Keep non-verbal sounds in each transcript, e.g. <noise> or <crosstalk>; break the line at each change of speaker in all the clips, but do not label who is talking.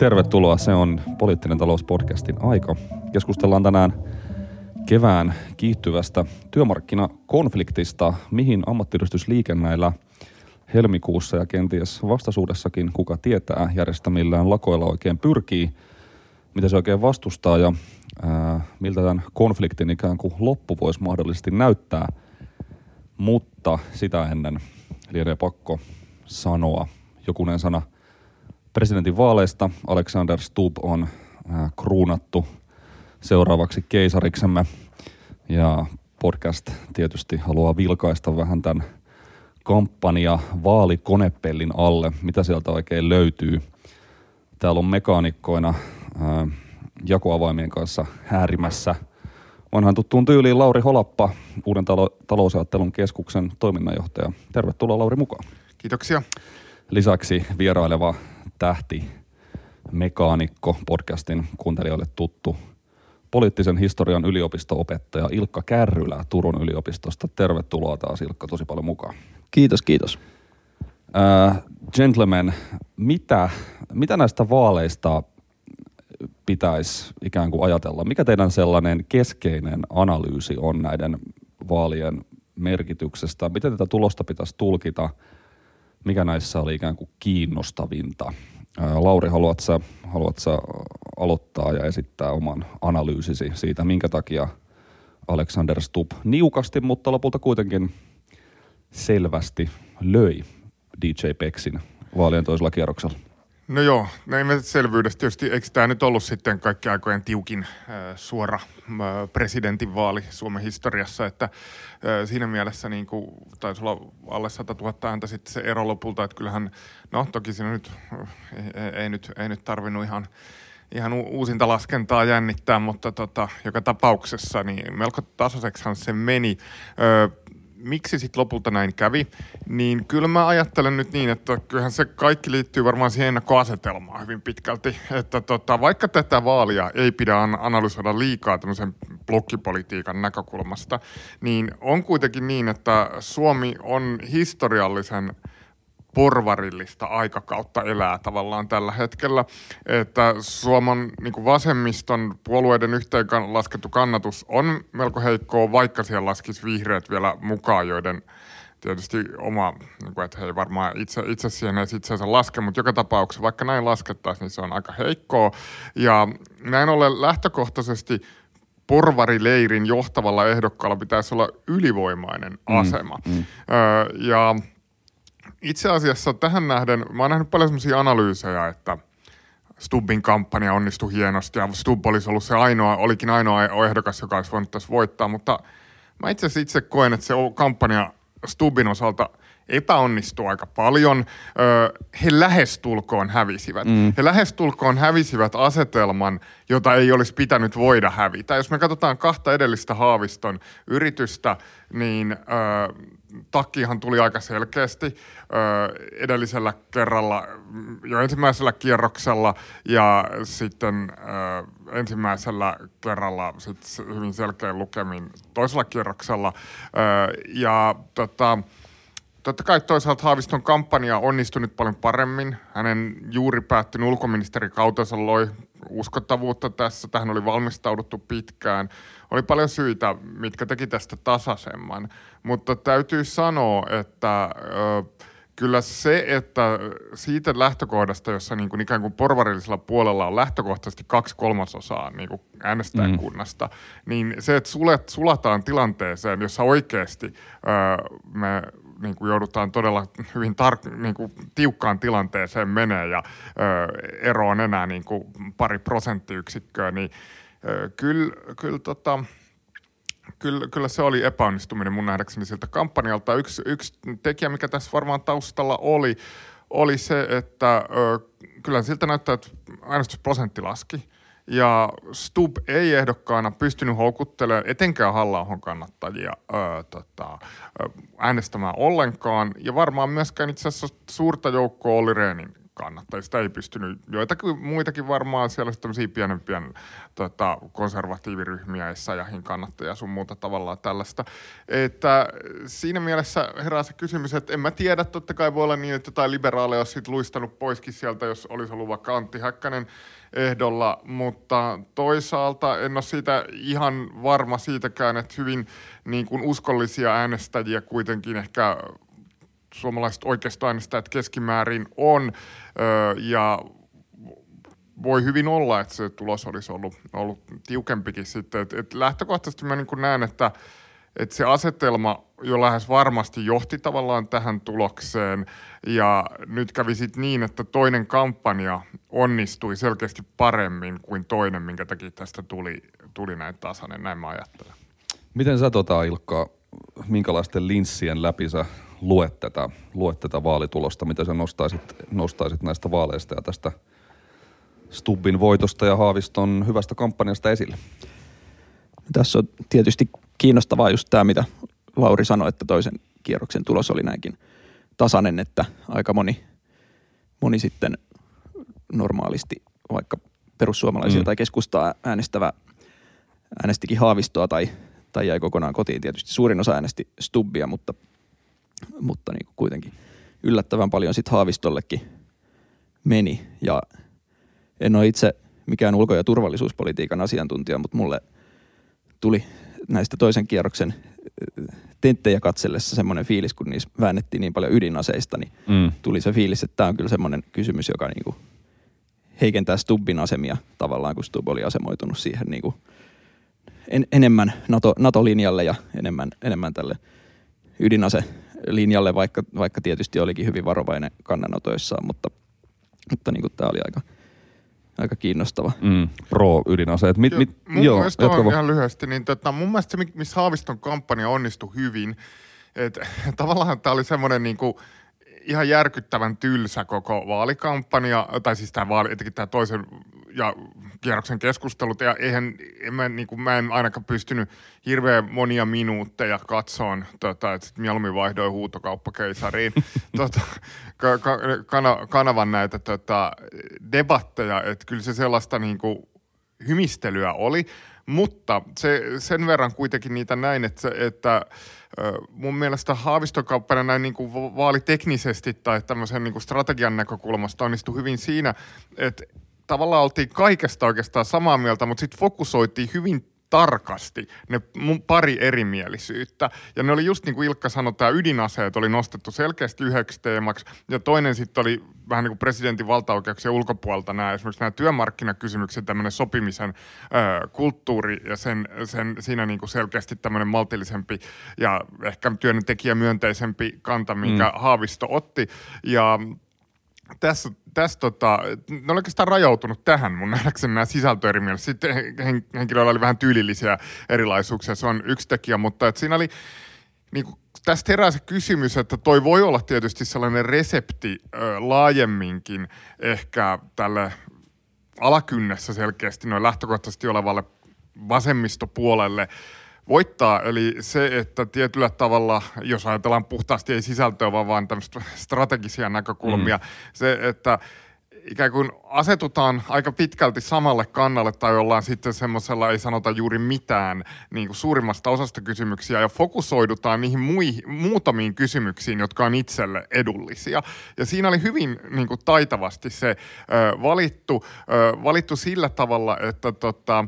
tervetuloa. Se on Poliittinen talouspodcastin aika. Keskustellaan tänään kevään kiihtyvästä työmarkkinakonfliktista, mihin ammattiyhdistysliike näillä helmikuussa ja kenties vastaisuudessakin, kuka tietää, järjestämillään lakoilla oikein pyrkii, mitä se oikein vastustaa ja ää, miltä tämän konfliktin ikään kuin loppu voisi mahdollisesti näyttää. Mutta sitä ennen lienee pakko sanoa jokunen sana presidentin vaaleista. Alexander Stubb on ää, kruunattu seuraavaksi keisariksemme ja podcast tietysti haluaa vilkaista vähän tämän kampanja vaalikonepellin alle, mitä sieltä oikein löytyy. Täällä on mekaanikkoina ää, jakoavaimien kanssa häärimässä. Onhan tuttuun tyyliin Lauri Holappa, Uuden talo- talousajattelun keskuksen toiminnanjohtaja. Tervetuloa Lauri mukaan.
Kiitoksia.
Lisäksi vieraileva tähti, mekaanikko, podcastin kuuntelijoille tuttu poliittisen historian yliopisto-opettaja Ilkka Kärrylä Turun yliopistosta. Tervetuloa taas Ilkka tosi paljon mukaan.
Kiitos, kiitos.
Uh, gentlemen, mitä, mitä näistä vaaleista pitäisi ikään kuin ajatella? Mikä teidän sellainen keskeinen analyysi on näiden vaalien merkityksestä? Miten tätä tulosta pitäisi tulkita? Mikä näissä oli ikään kuin kiinnostavinta? Lauri, haluatko sä, haluatko sä aloittaa ja esittää oman analyysisi siitä, minkä takia Alexander Stubb niukasti, mutta lopulta kuitenkin selvästi löi DJ Peksin vaalien toisella kierroksella?
No joo, näin me selvyydestä tietysti. Eikö tämä nyt ollut sitten kaikki aikojen tiukin äh, suora äh, presidentinvaali Suomen historiassa, että äh, siinä mielessä niin kuin, taisi olla alle 100 000 ääntä sitten se ero lopulta, että kyllähän, no toki siinä nyt ei, ei, ei nyt, ei nyt tarvinnut ihan ihan uusinta laskentaa jännittää, mutta tota, joka tapauksessa niin melko tasaiseksihan se meni. Miksi sitten lopulta näin kävi, niin kyllä mä ajattelen nyt niin, että kyllähän se kaikki liittyy varmaan siihen ennakkoasetelmaan hyvin pitkälti. Että tota, vaikka tätä vaalia ei pidä analysoida liikaa tämmöisen blokkipolitiikan näkökulmasta, niin on kuitenkin niin, että Suomi on historiallisen – porvarillista aikakautta elää tavallaan tällä hetkellä. Että Suomen niin vasemmiston puolueiden yhteen laskettu kannatus on melko heikkoa, vaikka siellä laskisi vihreät vielä mukaan, joiden tietysti oma, niin kuin, että he ei varmaan itse, itse siihen ei itseänsä laske, mutta joka tapauksessa vaikka näin laskettaisiin, niin se on aika heikkoa. Ja näin ollen lähtökohtaisesti porvarileirin johtavalla ehdokkaalla pitäisi olla ylivoimainen mm, asema. Mm, mm. Öö, ja itse asiassa tähän nähden, mä oon nähnyt paljon sellaisia analyysejä, että Stubbin kampanja onnistui hienosti ja Stubb olisi ollut se ainoa, olikin ainoa ehdokas, joka olisi voinut tässä voittaa, mutta mä itse asiassa itse koen, että se kampanja Stubbin osalta epäonnistuu aika paljon. he lähestulkoon hävisivät. Mm. He lähestulkoon hävisivät asetelman, jota ei olisi pitänyt voida hävitä. Jos me katsotaan kahta edellistä Haaviston yritystä, niin takkihan tuli aika selkeästi ö, edellisellä kerralla, jo ensimmäisellä kierroksella ja sitten ö, ensimmäisellä kerralla sit hyvin selkeän lukemin toisella kierroksella. Ö, ja tota, Totta kai toisaalta Haaviston kampanja onnistui nyt paljon paremmin. Hänen juuri päättynyt ulkoministerikautensa loi uskottavuutta tässä. Tähän oli valmistauduttu pitkään. Oli paljon syitä, mitkä teki tästä tasaisemman. Mutta täytyy sanoa, että ö, kyllä se, että siitä lähtökohdasta, jossa niin kuin ikään kuin porvarillisella puolella on lähtökohtaisesti kaksi kolmasosaa niin kuin äänestäjäkunnasta, mm. niin se, että sulet, sulataan tilanteeseen, jossa oikeasti ö, me niin kuin joudutaan todella hyvin tar- niin kuin tiukkaan tilanteeseen menee ja ö, ero on enää niin kuin pari prosenttiyksikköä, niin ö, kyllä, kyllä, tota, kyllä, kyllä se oli epäonnistuminen mun nähdäkseni siltä kampanjalta. Yksi, yksi tekijä, mikä tässä varmaan taustalla oli, oli se, että ö, kyllä siltä näyttää, että äänestysprosentti laski. Ja Stub ei ehdokkaana pystynyt houkuttelemaan etenkään halla kannattajia öö, tota, äänestämään ollenkaan. Ja varmaan myöskään itse asiassa suurta joukkoa Olli Rehnin kannattajia. Sitä ei pystynyt, joitakin muitakin varmaan, siellä tämmöisiä pienempiä tota, konservatiiviryhmiä, Essayahin kannattajia sun muuta tavallaan tällaista. Että siinä mielessä herää se kysymys, että en mä tiedä, totta kai voi olla niin, että jotain liberaaleja olisi luistanut poiskin sieltä, jos olisi ollut vaikka Antti Häkkänen ehdolla, mutta toisaalta en ole siitä ihan varma siitäkään, että hyvin niin kuin uskollisia äänestäjiä kuitenkin ehkä suomalaiset oikeistoäänestäjät keskimäärin on ja voi hyvin olla, että se tulos olisi ollut, ollut tiukempikin sitten. Et, et lähtökohtaisesti mä niin näen, että että se asetelma jo lähes varmasti johti tavallaan tähän tulokseen ja nyt kävi sitten niin, että toinen kampanja onnistui selkeästi paremmin kuin toinen, minkä takia tästä tuli, tuli näin tasainen, näin mä ajattelen.
Miten sä tota Ilkka, minkälaisten linssien läpi sä luet tätä, luet tätä vaalitulosta, mitä sä nostaisit, nostaisit näistä vaaleista ja tästä Stubbin voitosta ja Haaviston hyvästä kampanjasta esille?
Tässä on tietysti kiinnostavaa just tämä, mitä Lauri sanoi, että toisen kierroksen tulos oli näinkin tasainen, että aika moni, moni sitten normaalisti vaikka perussuomalaisia mm. tai keskustaa äänestävä äänestikin Haavistoa tai, tai jäi kokonaan kotiin. Tietysti suurin osa äänesti Stubbia, mutta, mutta niin kuin kuitenkin yllättävän paljon sitten Haavistollekin meni. Ja en ole itse mikään ulko- ja turvallisuuspolitiikan asiantuntija, mutta mulle tuli näistä toisen kierroksen tenttejä katsellessa semmoinen fiilis, kun niissä väännettiin niin paljon ydinaseista, niin mm. tuli se fiilis, että tämä on kyllä semmoinen kysymys, joka niinku heikentää Stubbin asemia tavallaan, kun Stubb oli asemoitunut siihen niinku en, enemmän NATO, NATO-linjalle ja enemmän, enemmän tälle ydinaselinjalle, vaikka, vaikka tietysti olikin hyvin varovainen kannanotoissaan, mutta, mutta niin tämä oli aika – aika kiinnostava. Mm,
pro-ydinaseet. Mit, mit,
mun joo, mielestä on ihan lyhyesti, niin tota, mun mielestä se, missä Haaviston kampanja onnistui hyvin, että <laughs> tavallaan tämä oli semmoinen niinku, ihan järkyttävän tylsä koko vaalikampanja, tai siis tämä vaali, etenkin tämä toisen ja kierroksen keskustelut, ja eihän, en mä, niin kuin, mä en ainakaan pystynyt hirveän monia minuutteja katsoon, tota, että sitten mieluummin vaihdoin huutokauppakeisariin <laughs> tota, ka, ka, kana, kanavan näitä tota, debatteja, että kyllä se sellaista niin kuin, hymistelyä oli, mutta se, sen verran kuitenkin niitä näin, että, että mun mielestä Haavistokamppana näin niin kuin vaaliteknisesti tai tämmöisen niin kuin strategian näkökulmasta onnistui hyvin siinä, että tavallaan oltiin kaikesta oikeastaan samaa mieltä, mutta sitten fokusoitiin hyvin tarkasti ne mun pari erimielisyyttä. Ja ne oli just niin kuin Ilkka sanoi, tämä ydinaseet oli nostettu selkeästi yhdeksi teemaksi. Ja toinen sitten oli vähän niin kuin presidentin valtaoikeuksien ulkopuolelta nämä esimerkiksi nämä työmarkkinakysymykset, tämmöinen sopimisen ö, kulttuuri ja sen, sen, siinä niin kuin selkeästi tämmöinen maltillisempi ja ehkä työntekijämyönteisempi kanta, minkä mm. Haavisto otti. Ja tässä, tässä tota, ne oli oikeastaan rajautunut tähän mun nähdäkseni nämä sisältöerimieliset. Sitten hen, henkilöillä oli vähän tyylillisiä erilaisuuksia, se on yksi tekijä, mutta että siinä oli niin kuin, tästä herää se kysymys, että toi voi olla tietysti sellainen resepti ö, laajemminkin ehkä tälle alakynnessä selkeästi noin lähtökohtaisesti olevalle vasemmistopuolelle voittaa. Eli se, että tietyllä tavalla, jos ajatellaan puhtaasti ei sisältöä, vaan, vaan tämmöistä strategisia näkökulmia, mm. se, että ikään kuin asetutaan aika pitkälti samalle kannalle tai ollaan sitten semmoisella, ei sanota juuri mitään niin kuin suurimmasta osasta kysymyksiä ja fokusoidutaan niihin mui, muutamiin kysymyksiin, jotka on itselle edullisia. Ja siinä oli hyvin niin kuin taitavasti se ö, valittu, ö, valittu sillä tavalla, että tota,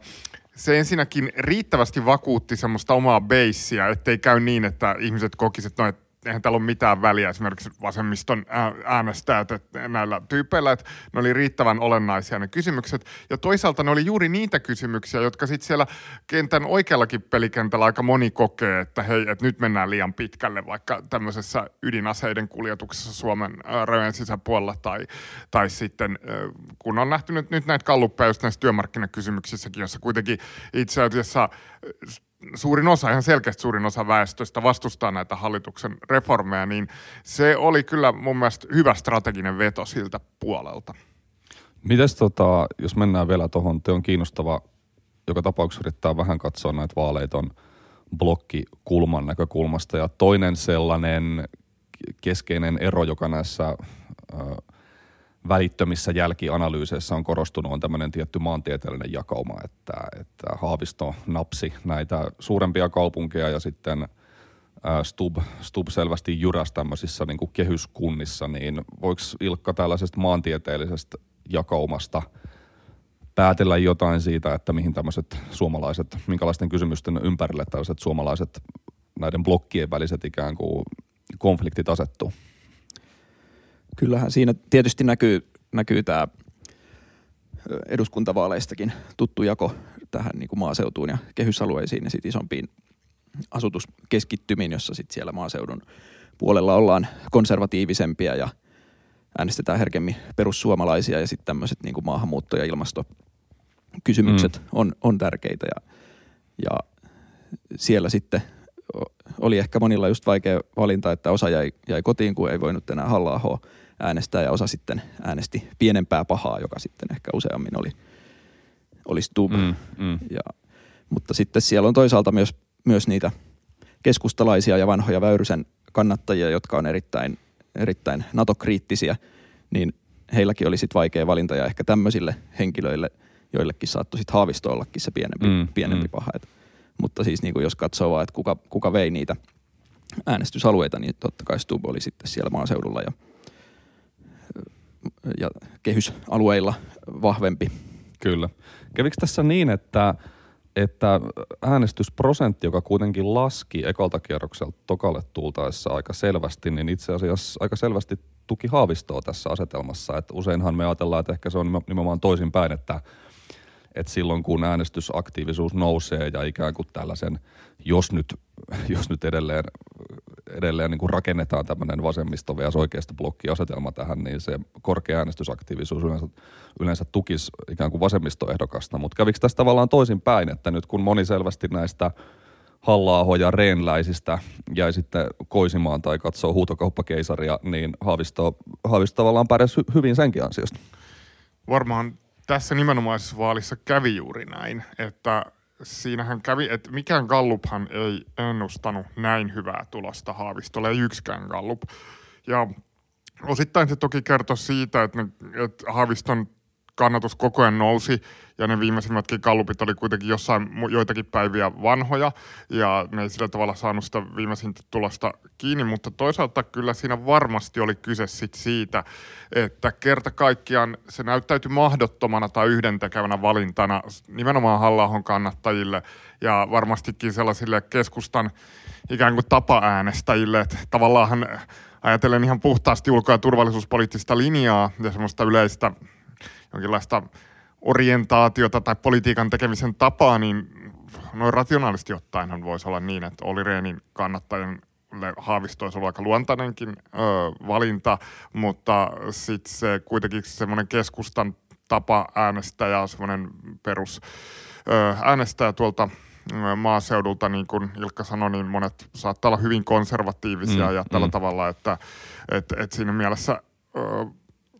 se ensinnäkin riittävästi vakuutti semmoista omaa beissiä, ettei käy niin, että ihmiset kokisivat, että no, eihän täällä ole mitään väliä esimerkiksi vasemmiston äänestäjät näillä tyypeillä, että ne oli riittävän olennaisia ne kysymykset. Ja toisaalta ne oli juuri niitä kysymyksiä, jotka sitten siellä kentän oikeallakin pelikentällä aika moni kokee, että hei, että nyt mennään liian pitkälle vaikka tämmöisessä ydinaseiden kuljetuksessa Suomen rajojen sisäpuolella tai, tai sitten kun on nähty nyt, nyt näitä kalluppeja just näissä työmarkkinakysymyksissäkin, jossa kuitenkin itse asiassa suurin osa, ihan selkeästi suurin osa väestöstä vastustaa näitä hallituksen reformeja, niin se oli kyllä mun mielestä hyvä strateginen veto siltä puolelta.
Mites tota, jos mennään vielä tuohon, te on kiinnostava, joka tapauksessa yrittää vähän katsoa näitä vaaleita blokkikulman näkökulmasta. Ja toinen sellainen keskeinen ero, joka näissä äh, välittömissä jälkianalyyseissä on korostunut, on tämmöinen tietty maantieteellinen jakauma, että, että Haavisto napsi näitä suurempia kaupunkeja ja sitten Stub, Stub selvästi jyräs tämmöisissä niin kuin kehyskunnissa, niin voiko Ilkka tällaisesta maantieteellisestä jakaumasta päätellä jotain siitä, että mihin tämmöiset suomalaiset, minkälaisten kysymysten ympärille tällaiset suomalaiset näiden blokkien väliset ikään kuin konfliktit asettuu?
Kyllähän siinä tietysti näkyy, näkyy tämä eduskuntavaaleistakin tuttu jako tähän niin kuin maaseutuun ja kehysalueisiin ja sitten isompiin asutuskeskittymiin, jossa sitten siellä maaseudun puolella ollaan konservatiivisempia ja äänestetään herkemmin perussuomalaisia ja sitten tämmöiset niin kuin maahanmuutto- ja ilmastokysymykset mm. on, on tärkeitä ja, ja siellä sitten oli ehkä monilla just vaikea valinta, että osa jäi, jäi kotiin, kun ei voinut enää halla äänestää ja osa sitten äänesti pienempää pahaa, joka sitten ehkä useammin oli, oli Stub. Mm, mm. Ja, mutta sitten siellä on toisaalta myös, myös niitä keskustalaisia ja vanhoja Väyrysen kannattajia, jotka on erittäin, erittäin NATO-kriittisiä, niin heilläkin oli sitten vaikea valinta ja ehkä tämmöisille henkilöille, joillekin saattoi sitten haavisto ollakin se pienempi, mm, pienempi mm. paha. Et, mutta siis niin kuin jos katsoo vaan, että kuka, kuka vei niitä äänestysalueita, niin totta kai Stub oli sitten siellä maaseudulla ja – ja kehysalueilla vahvempi.
Kyllä. Kävikö tässä niin, että, että äänestysprosentti, joka kuitenkin laski ekalta kierrokselta tokalle tultaessa aika selvästi, niin itse asiassa aika selvästi tuki Haavistoa tässä asetelmassa. Että useinhan me ajatellaan, että ehkä se on nimenomaan toisinpäin, että että silloin kun äänestysaktiivisuus nousee ja ikään kuin tällaisen, jos nyt, jos nyt edelleen edelleen niin kuin rakennetaan tämmöinen vasemmisto vs. oikeasta blokkiasetelma tähän, niin se korkea äänestysaktiivisuus yleensä, yleensä tukisi ikään kuin vasemmistoehdokasta. Mutta kävikö tässä tavallaan toisin päin, että nyt kun moni selvästi näistä halla ja Reenläisistä jäi sitten koisimaan tai katsoo huutokauppakeisaria, niin Haavisto, Haavisto tavallaan pärjäsi hy- hyvin senkin ansiosta.
Varmaan tässä nimenomaisessa vaalissa kävi juuri näin, että siinähän kävi, että mikään Galluphan ei ennustanut näin hyvää tulosta Haavistolle, ei yksikään Gallup. Ja osittain se toki kertoi siitä, että, ne, että Haaviston kannatus koko ajan nousi ja ne viimeisimmätkin kallupit oli kuitenkin jossain joitakin päiviä vanhoja ja ne ei sillä tavalla saanut sitä viimeisintä tulosta kiinni, mutta toisaalta kyllä siinä varmasti oli kyse sit siitä, että kerta kaikkiaan se näyttäytyi mahdottomana tai yhdentekevänä valintana nimenomaan halla kannattajille ja varmastikin sellaisille keskustan ikään kuin tapa-äänestäjille, että tavallaan ajatellen ihan puhtaasti ulko- ja turvallisuuspoliittista linjaa ja semmoista yleistä jonkinlaista orientaatiota tai politiikan tekemisen tapaa, niin noin rationaalisesti ottaenhan voisi olla niin, että Oli Rehnin kannattajan Haavisto olisi ollut aika luontainenkin ö, valinta, mutta sitten se kuitenkin semmoinen keskustan tapa äänestäjä, semmoinen perus ö, äänestäjä tuolta maaseudulta, niin kuin Ilkka sanoi, niin monet saattaa olla hyvin konservatiivisia mm, ja tällä mm. tavalla, että et, et siinä mielessä ö,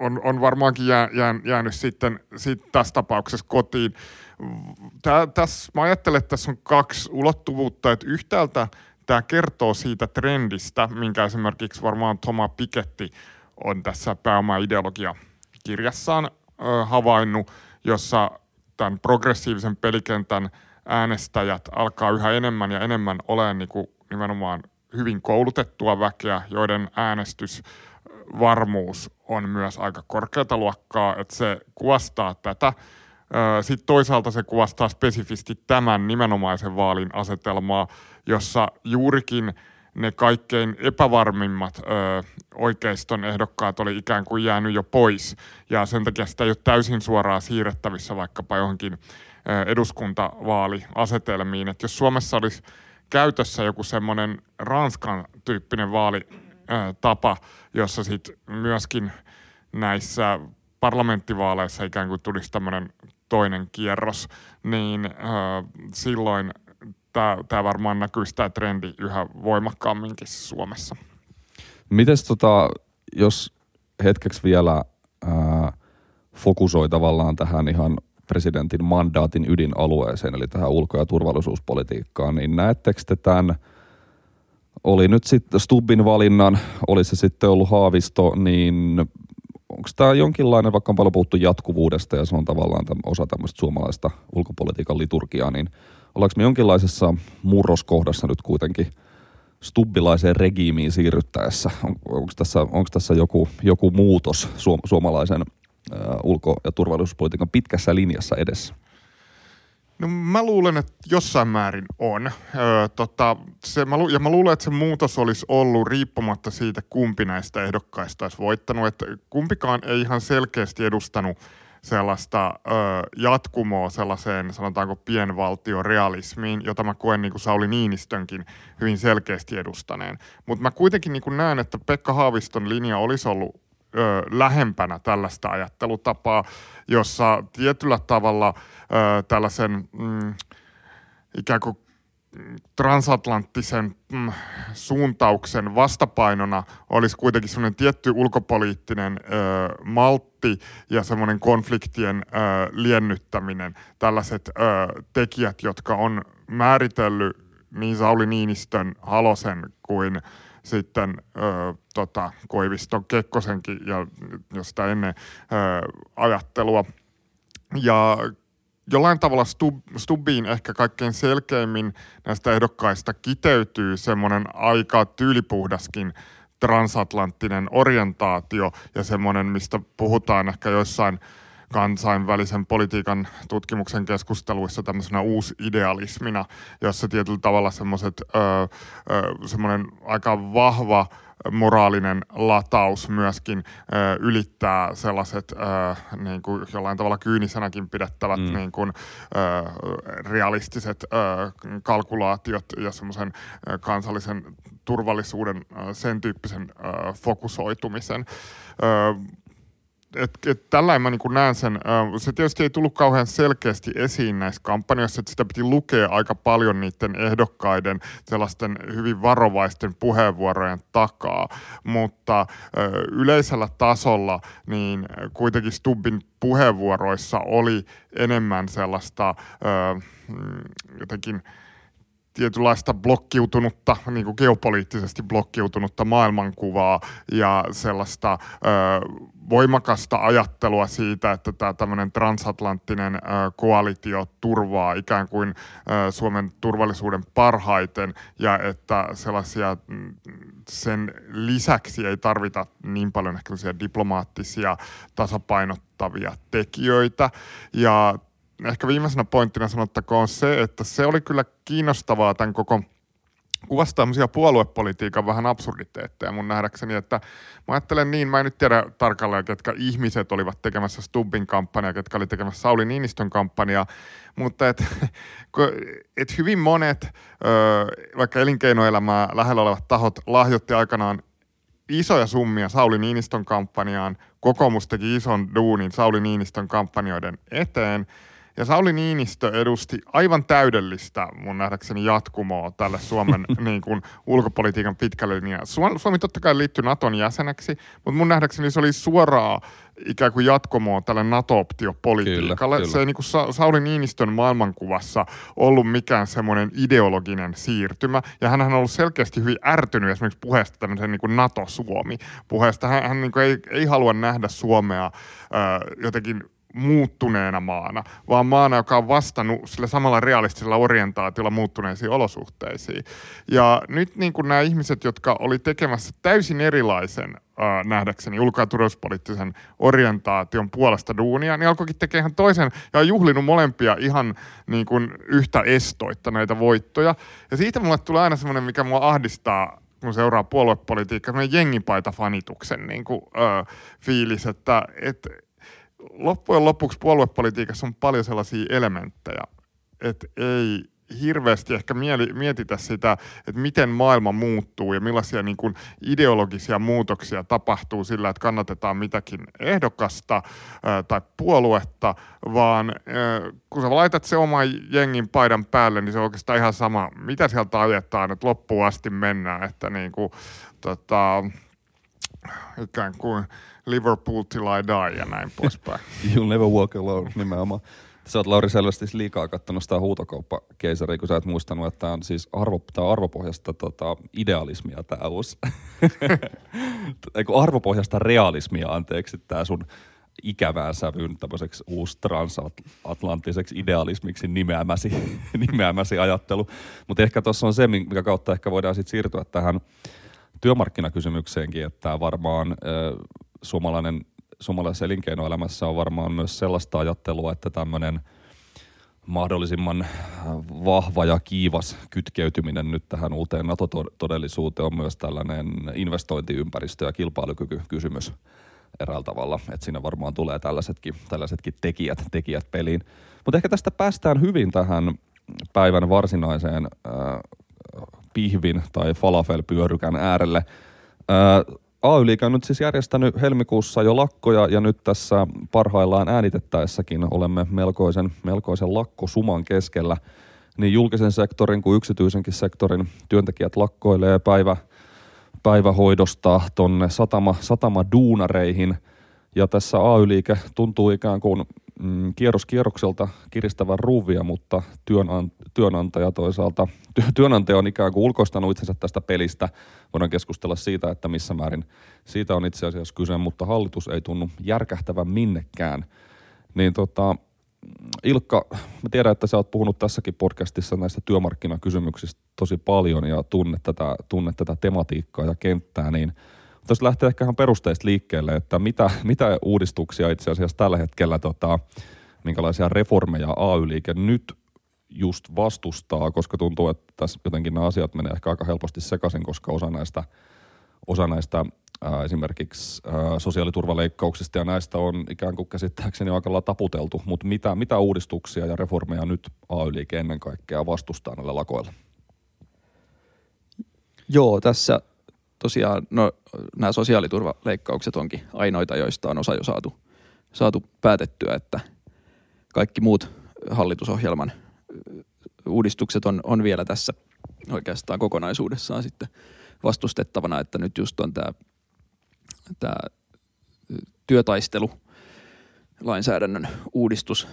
on, on varmaankin jää, jää, jäänyt sitten sit tässä tapauksessa kotiin. Tää, tässä, mä ajattelen, että tässä on kaksi ulottuvuutta, että yhtäältä tämä kertoo siitä trendistä, minkä esimerkiksi varmaan Thomas Piketty on tässä pääoma-ideologia kirjassaan ö, havainnut, jossa tämän progressiivisen pelikentän äänestäjät alkaa yhä enemmän ja enemmän olemaan niin kuin nimenomaan hyvin koulutettua väkeä, joiden äänestys varmuus on myös aika korkeata luokkaa, että se kuvastaa tätä. Sitten toisaalta se kuvastaa spesifisti tämän nimenomaisen vaalin asetelmaa, jossa juurikin ne kaikkein epävarmimmat ö, oikeiston ehdokkaat oli ikään kuin jäänyt jo pois. Ja sen takia sitä ei ole täysin suoraan siirrettävissä vaikkapa johonkin ö, eduskuntavaaliasetelmiin. Että jos Suomessa olisi käytössä joku semmoinen Ranskan tyyppinen vaali tapa, jossa sitten myöskin näissä parlamenttivaaleissa ikään kuin tulisi tämmöinen toinen kierros, niin silloin tämä varmaan näkyy tämä trendi yhä voimakkaamminkin Suomessa.
Mites tota, jos hetkeksi vielä ää, fokusoi tavallaan tähän ihan presidentin mandaatin ydinalueeseen, eli tähän ulko- ja turvallisuuspolitiikkaan, niin näettekö te tämän – oli nyt sitten Stubbin valinnan, oli se sitten ollut Haavisto, niin onko tämä jonkinlainen, vaikka on paljon puhuttu jatkuvuudesta ja se on tavallaan täm, osa tämmöistä suomalaista ulkopolitiikan liturgiaa, niin ollaanko me jonkinlaisessa murroskohdassa nyt kuitenkin stubbilaiseen regiimiin siirryttäessä? On, onko tässä, onko tässä joku, joku muutos suom, suomalaisen ulko- ja turvallisuuspolitiikan pitkässä linjassa edessä?
No mä luulen, että jossain määrin on. Öö, tota, se, mä lu- ja mä luulen, että se muutos olisi ollut riippumatta siitä, kumpi näistä ehdokkaista olisi voittanut. Että kumpikaan ei ihan selkeästi edustanut sellaista ö, jatkumoa sellaiseen, sanotaanko pienvaltiorealismiin, jota mä koen niin kuin Sauli Niinistönkin hyvin selkeästi edustaneen. Mutta mä kuitenkin niin kuin näen, että Pekka Haaviston linja olisi ollut ö, lähempänä tällaista ajattelutapaa, jossa tietyllä tavalla ö, tällaisen mm, ikään kuin transatlanttisen mm, suuntauksen vastapainona olisi kuitenkin semmoinen tietty ulkopoliittinen ö, maltti ja semmoinen konfliktien ö, liennyttäminen. Tällaiset ö, tekijät, jotka on määritellyt niin Sauli Niinistön, Halosen kuin sitten ö, tota, Koiviston Kekkosenkin ja josta ennen ö, ajattelua. Ja jollain tavalla Stub, Stubbiin ehkä kaikkein selkeimmin näistä ehdokkaista kiteytyy semmoinen aika tyylipuhdaskin transatlanttinen orientaatio ja semmoinen, mistä puhutaan ehkä joissain kansainvälisen politiikan tutkimuksen keskusteluissa tämmöisenä uusidealismina, jossa tietyllä tavalla semmoiset, semmoinen aika vahva moraalinen lataus myöskin ö, ylittää sellaiset ö, niin kuin jollain tavalla kyynisenäkin pidettävät mm. niin kuin, ö, realistiset ö, kalkulaatiot ja semmoisen kansallisen turvallisuuden ö, sen tyyppisen ö, fokusoitumisen. Ö, et, et tällä mä niin näen sen, se tietysti ei tullut kauhean selkeästi esiin näissä kampanjoissa, että sitä piti lukea aika paljon niiden ehdokkaiden sellaisten hyvin varovaisten puheenvuorojen takaa, mutta yleisellä tasolla niin kuitenkin Stubbin puheenvuoroissa oli enemmän sellaista mm, jotenkin tietynlaista blokkiutunutta, niin kuin geopoliittisesti blokkiutunutta maailmankuvaa ja sellaista ö, voimakasta ajattelua siitä, että tämä tämmöinen transatlanttinen ö, koalitio turvaa ikään kuin ö, Suomen turvallisuuden parhaiten ja että sellaisia mm, sen lisäksi ei tarvita niin paljon ehkä diplomaattisia tasapainottavia tekijöitä. Ja ehkä viimeisenä pointtina sanottakoon se, että se oli kyllä kiinnostavaa tämän koko kuvastaa tämmöisiä puoluepolitiikan vähän absurditeetteja mun nähdäkseni, että mä ajattelen niin, mä en nyt tiedä tarkalleen, ketkä ihmiset olivat tekemässä Stubbin kampanjaa, ketkä oli tekemässä Sauli Niinistön kampanjaa, mutta et, <laughs> et hyvin monet, vaikka elinkeinoelämää lähellä olevat tahot lahjoitti aikanaan isoja summia Sauli Niinistön kampanjaan, kokoomus teki ison duunin Sauli Niinistön kampanjoiden eteen, ja Sauli Niinistö edusti aivan täydellistä mun nähdäkseni jatkumoa tälle Suomen <laughs> niin kuin, ulkopolitiikan pitkälle linjalle. Suomi, totta kai liittyi Naton jäseneksi, mutta mun nähdäkseni se oli suoraa ikään kuin jatkumoa tälle NATO-optiopolitiikalle. Se ei niin kuin Sa- Sauli Niinistön maailmankuvassa ollut mikään semmoinen ideologinen siirtymä. Ja hän on ollut selkeästi hyvin ärtynyt esimerkiksi puheesta tämmöisen niin kuin NATO-Suomi puheesta. Hän, hän niin kuin ei, ei halua nähdä Suomea äh, jotenkin muuttuneena maana, vaan maana, joka on vastannut sillä samalla realistisella orientaatiolla muuttuneisiin olosuhteisiin. Ja nyt niin kuin nämä ihmiset, jotka oli tekemässä täysin erilaisen äh, nähdäkseni ulko- ja turvallisuuspoliittisen orientaation puolesta duunia, niin alkoikin tekemään ihan toisen ja on juhlinut molempia ihan niin kuin yhtä estoitta näitä voittoja. Ja siitä mulle tulee aina semmoinen, mikä mua ahdistaa kun seuraa puoluepolitiikkaa, semmoinen jengipaita-fanituksen niin kuin, äh, fiilis, että et, loppujen lopuksi puoluepolitiikassa on paljon sellaisia elementtejä, että ei hirveästi ehkä mietitä sitä, että miten maailma muuttuu ja millaisia niin kuin ideologisia muutoksia tapahtuu sillä, että kannatetaan mitäkin ehdokasta ää, tai puoluetta, vaan ää, kun sä laitat se oma jengin paidan päälle, niin se on oikeastaan ihan sama, mitä sieltä ajetaan, että loppuun asti mennään, että niin kuin, tota, ikään kuin Liverpool till I die ja näin poispäin. <laughs>
You'll never walk alone, nimenomaan. Sä oot Lauri selvästi liikaa kattonut sitä huutokauppakeisaria, kun sä et muistanut, että tämä on siis arvo, tää on arvopohjasta tota, idealismia tämä uusi. <laughs> Arvopohjasta realismia, anteeksi, tämä sun ikävään sävyyn tämmöiseksi uusi transatlanttiseksi idealismiksi nimeämäsi, <laughs> nimeämäsi ajattelu. Mutta ehkä tuossa on se, mikä kautta ehkä voidaan sitten siirtyä tähän työmarkkinakysymykseenkin, että varmaan äh, suomalainen, suomalaisessa elinkeinoelämässä on varmaan myös sellaista ajattelua, että tämmöinen mahdollisimman vahva ja kiivas kytkeytyminen nyt tähän uuteen NATO-todellisuuteen on myös tällainen investointiympäristö- ja kilpailukykykysymys eräällä tavalla, että siinä varmaan tulee tällaisetkin, tällaisetkin tekijät, tekijät peliin. Mutta ehkä tästä päästään hyvin tähän päivän varsinaiseen äh, pihvin tai falafelpyörykän äärelle. Äh, AY-liike on nyt siis järjestänyt helmikuussa jo lakkoja ja nyt tässä parhaillaan äänitettäessäkin olemme melkoisen, melkoisen lakkosuman keskellä. Niin julkisen sektorin kuin yksityisenkin sektorin työntekijät lakkoilee päivä, päivähoidosta tonne satama, satama duunareihin. Ja tässä AY-liike tuntuu ikään kuin mm, kierros kierrokselta kiristävän ruuvia, mutta työnant- työnantaja toisaalta, ty- työnantaja on ikään kuin ulkoistanut itsensä tästä pelistä. Voidaan keskustella siitä, että missä määrin siitä on itse asiassa kyse, mutta hallitus ei tunnu järkähtävän minnekään. Niin tota, Ilkka, mä tiedän, että sä oot puhunut tässäkin podcastissa näistä työmarkkinakysymyksistä tosi paljon ja tunnet tätä, tunnet tätä tematiikkaa ja kenttää, niin jos lähtee ehkä ihan perusteista liikkeelle, että mitä, mitä uudistuksia itse asiassa tällä hetkellä, tota, minkälaisia reformeja AY-liike nyt just vastustaa, koska tuntuu, että tässä jotenkin nämä asiat menee ehkä aika helposti sekaisin, koska osa näistä, osa näistä ää, esimerkiksi ää, sosiaaliturvaleikkauksista ja näistä on ikään kuin käsittääkseni aika lailla taputeltu, mutta mitä, mitä uudistuksia ja reformeja nyt AY-liike ennen kaikkea vastustaa näillä lakoilla?
Joo, tässä tosiaan no, nämä sosiaaliturvaleikkaukset onkin ainoita, joista on osa jo saatu, saatu päätettyä, että kaikki muut hallitusohjelman uudistukset on, on vielä tässä oikeastaan kokonaisuudessaan sitten vastustettavana, että nyt just on tämä, tämä työtaistelu lainsäädännön uudistus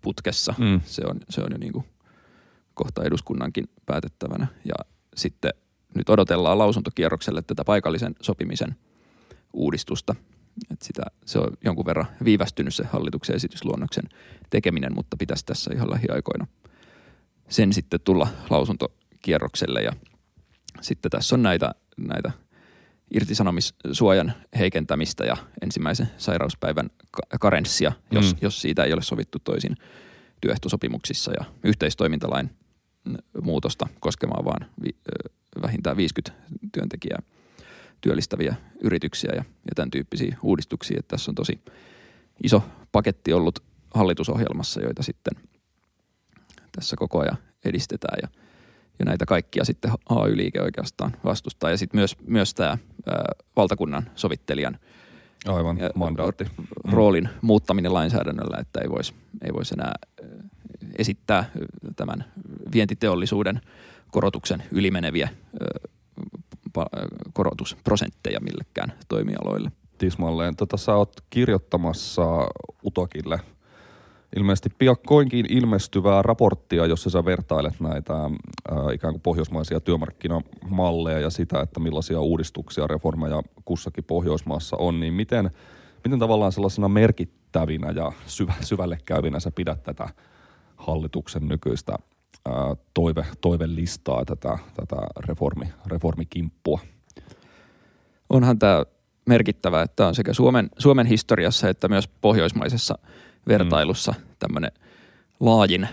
putkessa. Mm. Se, on, se on jo niin kuin kohta eduskunnankin päätettävänä. Ja sitten nyt odotellaan lausuntokierrokselle tätä paikallisen sopimisen uudistusta. Et sitä, se on jonkun verran viivästynyt se hallituksen esitysluonnoksen tekeminen, mutta pitäisi tässä ihan lähiaikoina sen sitten tulla lausuntokierrokselle. Ja sitten tässä on näitä, näitä irtisanomissuojan heikentämistä ja ensimmäisen sairauspäivän karenssia, jos, mm. jos siitä ei ole sovittu toisin työehtosopimuksissa ja yhteistoimintalain muutosta koskemaan vaan vi, vähintään 50 työntekijää työllistäviä yrityksiä ja, ja tämän tyyppisiä uudistuksia. Että tässä on tosi iso paketti ollut hallitusohjelmassa, joita sitten tässä koko ajan edistetään ja, ja näitä kaikkia sitten AY-liike oikeastaan vastustaa. Ja sitten myös, myös tämä ää, valtakunnan sovittelijan
Aivan, mandaatti.
roolin muuttaminen lainsäädännöllä, että ei voisi ei vois enää esittää tämän vientiteollisuuden korotuksen ylimeneviä korotusprosentteja millekään toimialoille.
Tismalleen. Tota, sä oot kirjoittamassa Utokille ilmeisesti piakkoinkin ilmestyvää raporttia, jossa sä vertailet näitä ää, ikään kuin pohjoismaisia työmarkkinamalleja ja sitä, että millaisia uudistuksia, reformeja kussakin Pohjoismaassa on, niin miten, miten tavallaan sellaisena merkittävinä ja syvä, syvälle käyvinä sä pidät tätä hallituksen nykyistä ää, toive, toivelistaa, tätä, tätä reformi, reformikimppua?
Onhan tämä merkittävä, että on sekä Suomen, Suomen historiassa että myös pohjoismaisessa vertailussa mm. tämmöinen laajin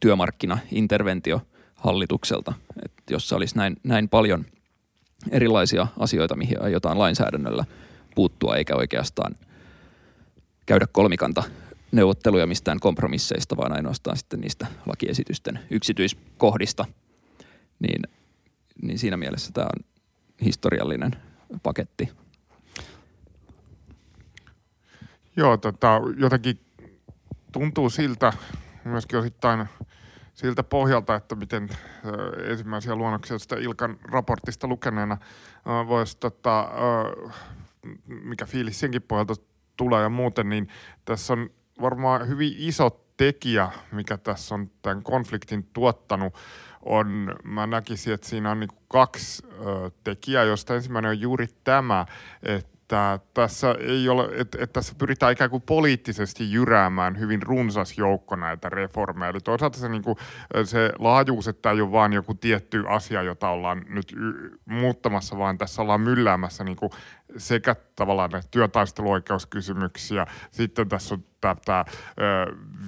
työmarkkinainterventio hallitukselta, että jossa olisi näin, näin paljon erilaisia asioita, mihin aiotaan lainsäädännöllä puuttua, eikä oikeastaan käydä kolmikanta neuvotteluja mistään kompromisseista, vaan ainoastaan sitten niistä lakiesitysten yksityiskohdista, niin, niin siinä mielessä tämä on historiallinen paketti.
Joo, tota, jotenkin tuntuu siltä, myöskin osittain siltä pohjalta, että miten ensimmäisiä luonnoksia sitä Ilkan raportista lukeneena voisi, tota, mikä fiilis senkin pohjalta tulee ja muuten, niin tässä on varmaan hyvin iso tekijä, mikä tässä on tämän konfliktin tuottanut, on, mä näkisin, että siinä on niin kaksi ö, tekijää, josta ensimmäinen on juuri tämä, että että tässä, ei ole, että, että tässä pyritään ikään kuin poliittisesti jyräämään hyvin runsas joukko näitä reformeja. Eli toisaalta se, niin kuin, se laajuus, että ei ole vain joku tietty asia, jota ollaan nyt y- muuttamassa, vaan tässä ollaan mylläämässä niin kuin sekä tavallaan näitä työtaisteluoikeuskysymyksiä, sitten tässä on tätä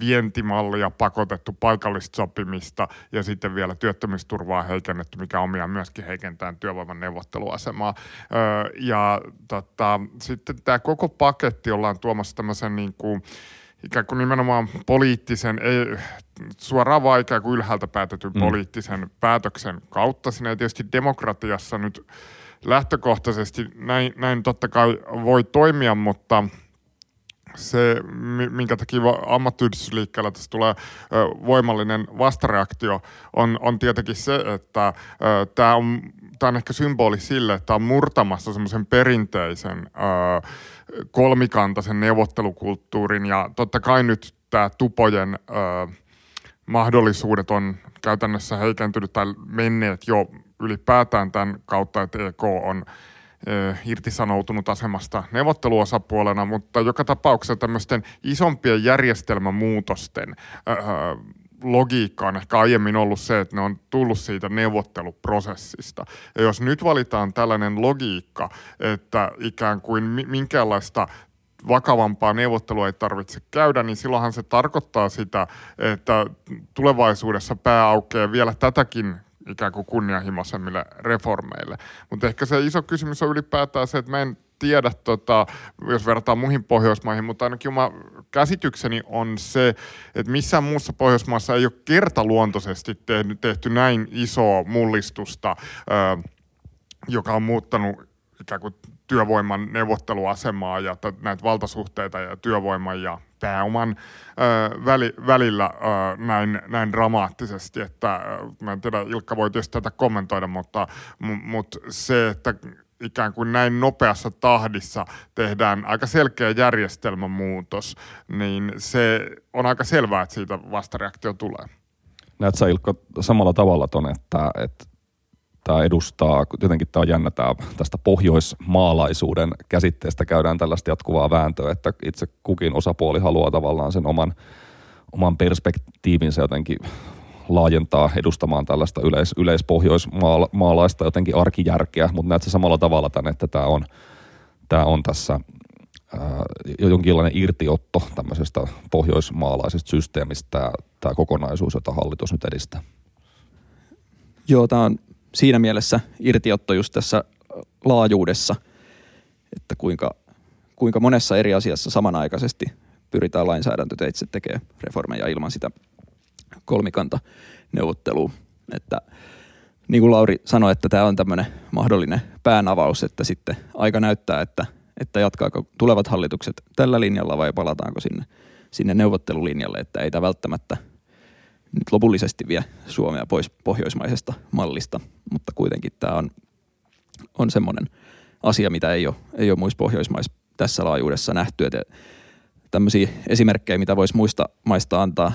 vientimallia pakotettu paikallista sopimista ja sitten vielä työttömyysturvaa heikennetty, mikä omia myöskin heikentää työvoiman neuvotteluasemaa. ja tota, sitten tämä koko paketti ollaan tuomassa tämmöisen niin kuin, ikään kuin nimenomaan poliittisen, ei, suoraan vaan ikään kuin ylhäältä päätetyn mm. poliittisen päätöksen kautta. Siinä ei tietysti demokratiassa nyt lähtökohtaisesti näin, näin totta kai voi toimia, mutta se, minkä takia ammattiyhdistysliikkeellä tässä tulee voimallinen vastareaktio, on, on tietenkin se, että tämä on, tää on ehkä symboli sille, että on murtamassa semmoisen perinteisen kolmikantaisen neuvottelukulttuurin ja totta kai nyt tämä tupojen mahdollisuudet on käytännössä heikentynyt tai menneet jo ylipäätään tämän kautta, että EK on irtisanoutunut asemasta neuvotteluosapuolena, mutta joka tapauksessa tämmöisten isompien järjestelmämuutosten logiikka on ehkä aiemmin ollut se, että ne on tullut siitä neuvotteluprosessista. Ja jos nyt valitaan tällainen logiikka, että ikään kuin minkäänlaista vakavampaa neuvottelua ei tarvitse käydä, niin silloinhan se tarkoittaa sitä, että tulevaisuudessa pää aukeaa vielä tätäkin ikään kuin kunnianhimoisemmille reformeille. Mutta ehkä se iso kysymys on ylipäätään se, että mä en tiedä, tota, jos verrataan muihin Pohjoismaihin, mutta ainakin oma käsitykseni on se, että missään muussa Pohjoismaassa ei ole kertaluontoisesti tehty, tehty näin isoa mullistusta, ö, joka on muuttanut ikään kuin työvoiman neuvotteluasemaa ja t- näitä valtasuhteita ja työvoiman ja pääoman ö, väli, välillä ö, näin, näin dramaattisesti, että mä en tiedä, Ilkka voi tietysti tätä kommentoida, mutta, m- mutta se, että ikään kuin näin nopeassa tahdissa tehdään aika selkeä järjestelmämuutos, niin se on aika selvää, että siitä vastareaktio tulee.
Näet sä Ilkka samalla tavalla ton, että, että tämä edustaa, jotenkin tämä on jännä tämä, tästä pohjoismaalaisuuden käsitteestä käydään tällaista jatkuvaa vääntöä, että itse kukin osapuoli haluaa tavallaan sen oman, oman perspektiivinsä jotenkin laajentaa edustamaan tällaista yleis, yleispohjoismaalaista jotenkin arkijärkeä, mutta näet se samalla tavalla tämän, että tämä on, tämä on tässä ää, jonkinlainen irtiotto tämmöisestä pohjoismaalaisesta systeemistä, tämä, kokonaisuus, jota hallitus nyt edistää.
Joo, tämä on siinä mielessä irtiotto just tässä laajuudessa, että kuinka, kuinka monessa eri asiassa samanaikaisesti pyritään lainsäädäntöteitse tekemään reformeja ilman sitä kolmikanta neuvottelua. Että niin kuin Lauri sanoi, että tämä on tämmöinen mahdollinen päänavaus, että sitten aika näyttää, että, että jatkaako tulevat hallitukset tällä linjalla vai palataanko sinne, sinne neuvottelulinjalle, että ei tämä välttämättä – nyt lopullisesti vie Suomea pois pohjoismaisesta mallista, mutta kuitenkin tämä on, on semmoinen asia, mitä ei ole, ei ole muissa pohjoismaissa tässä laajuudessa nähty. Että tämmöisiä esimerkkejä, mitä voisi muista maista antaa,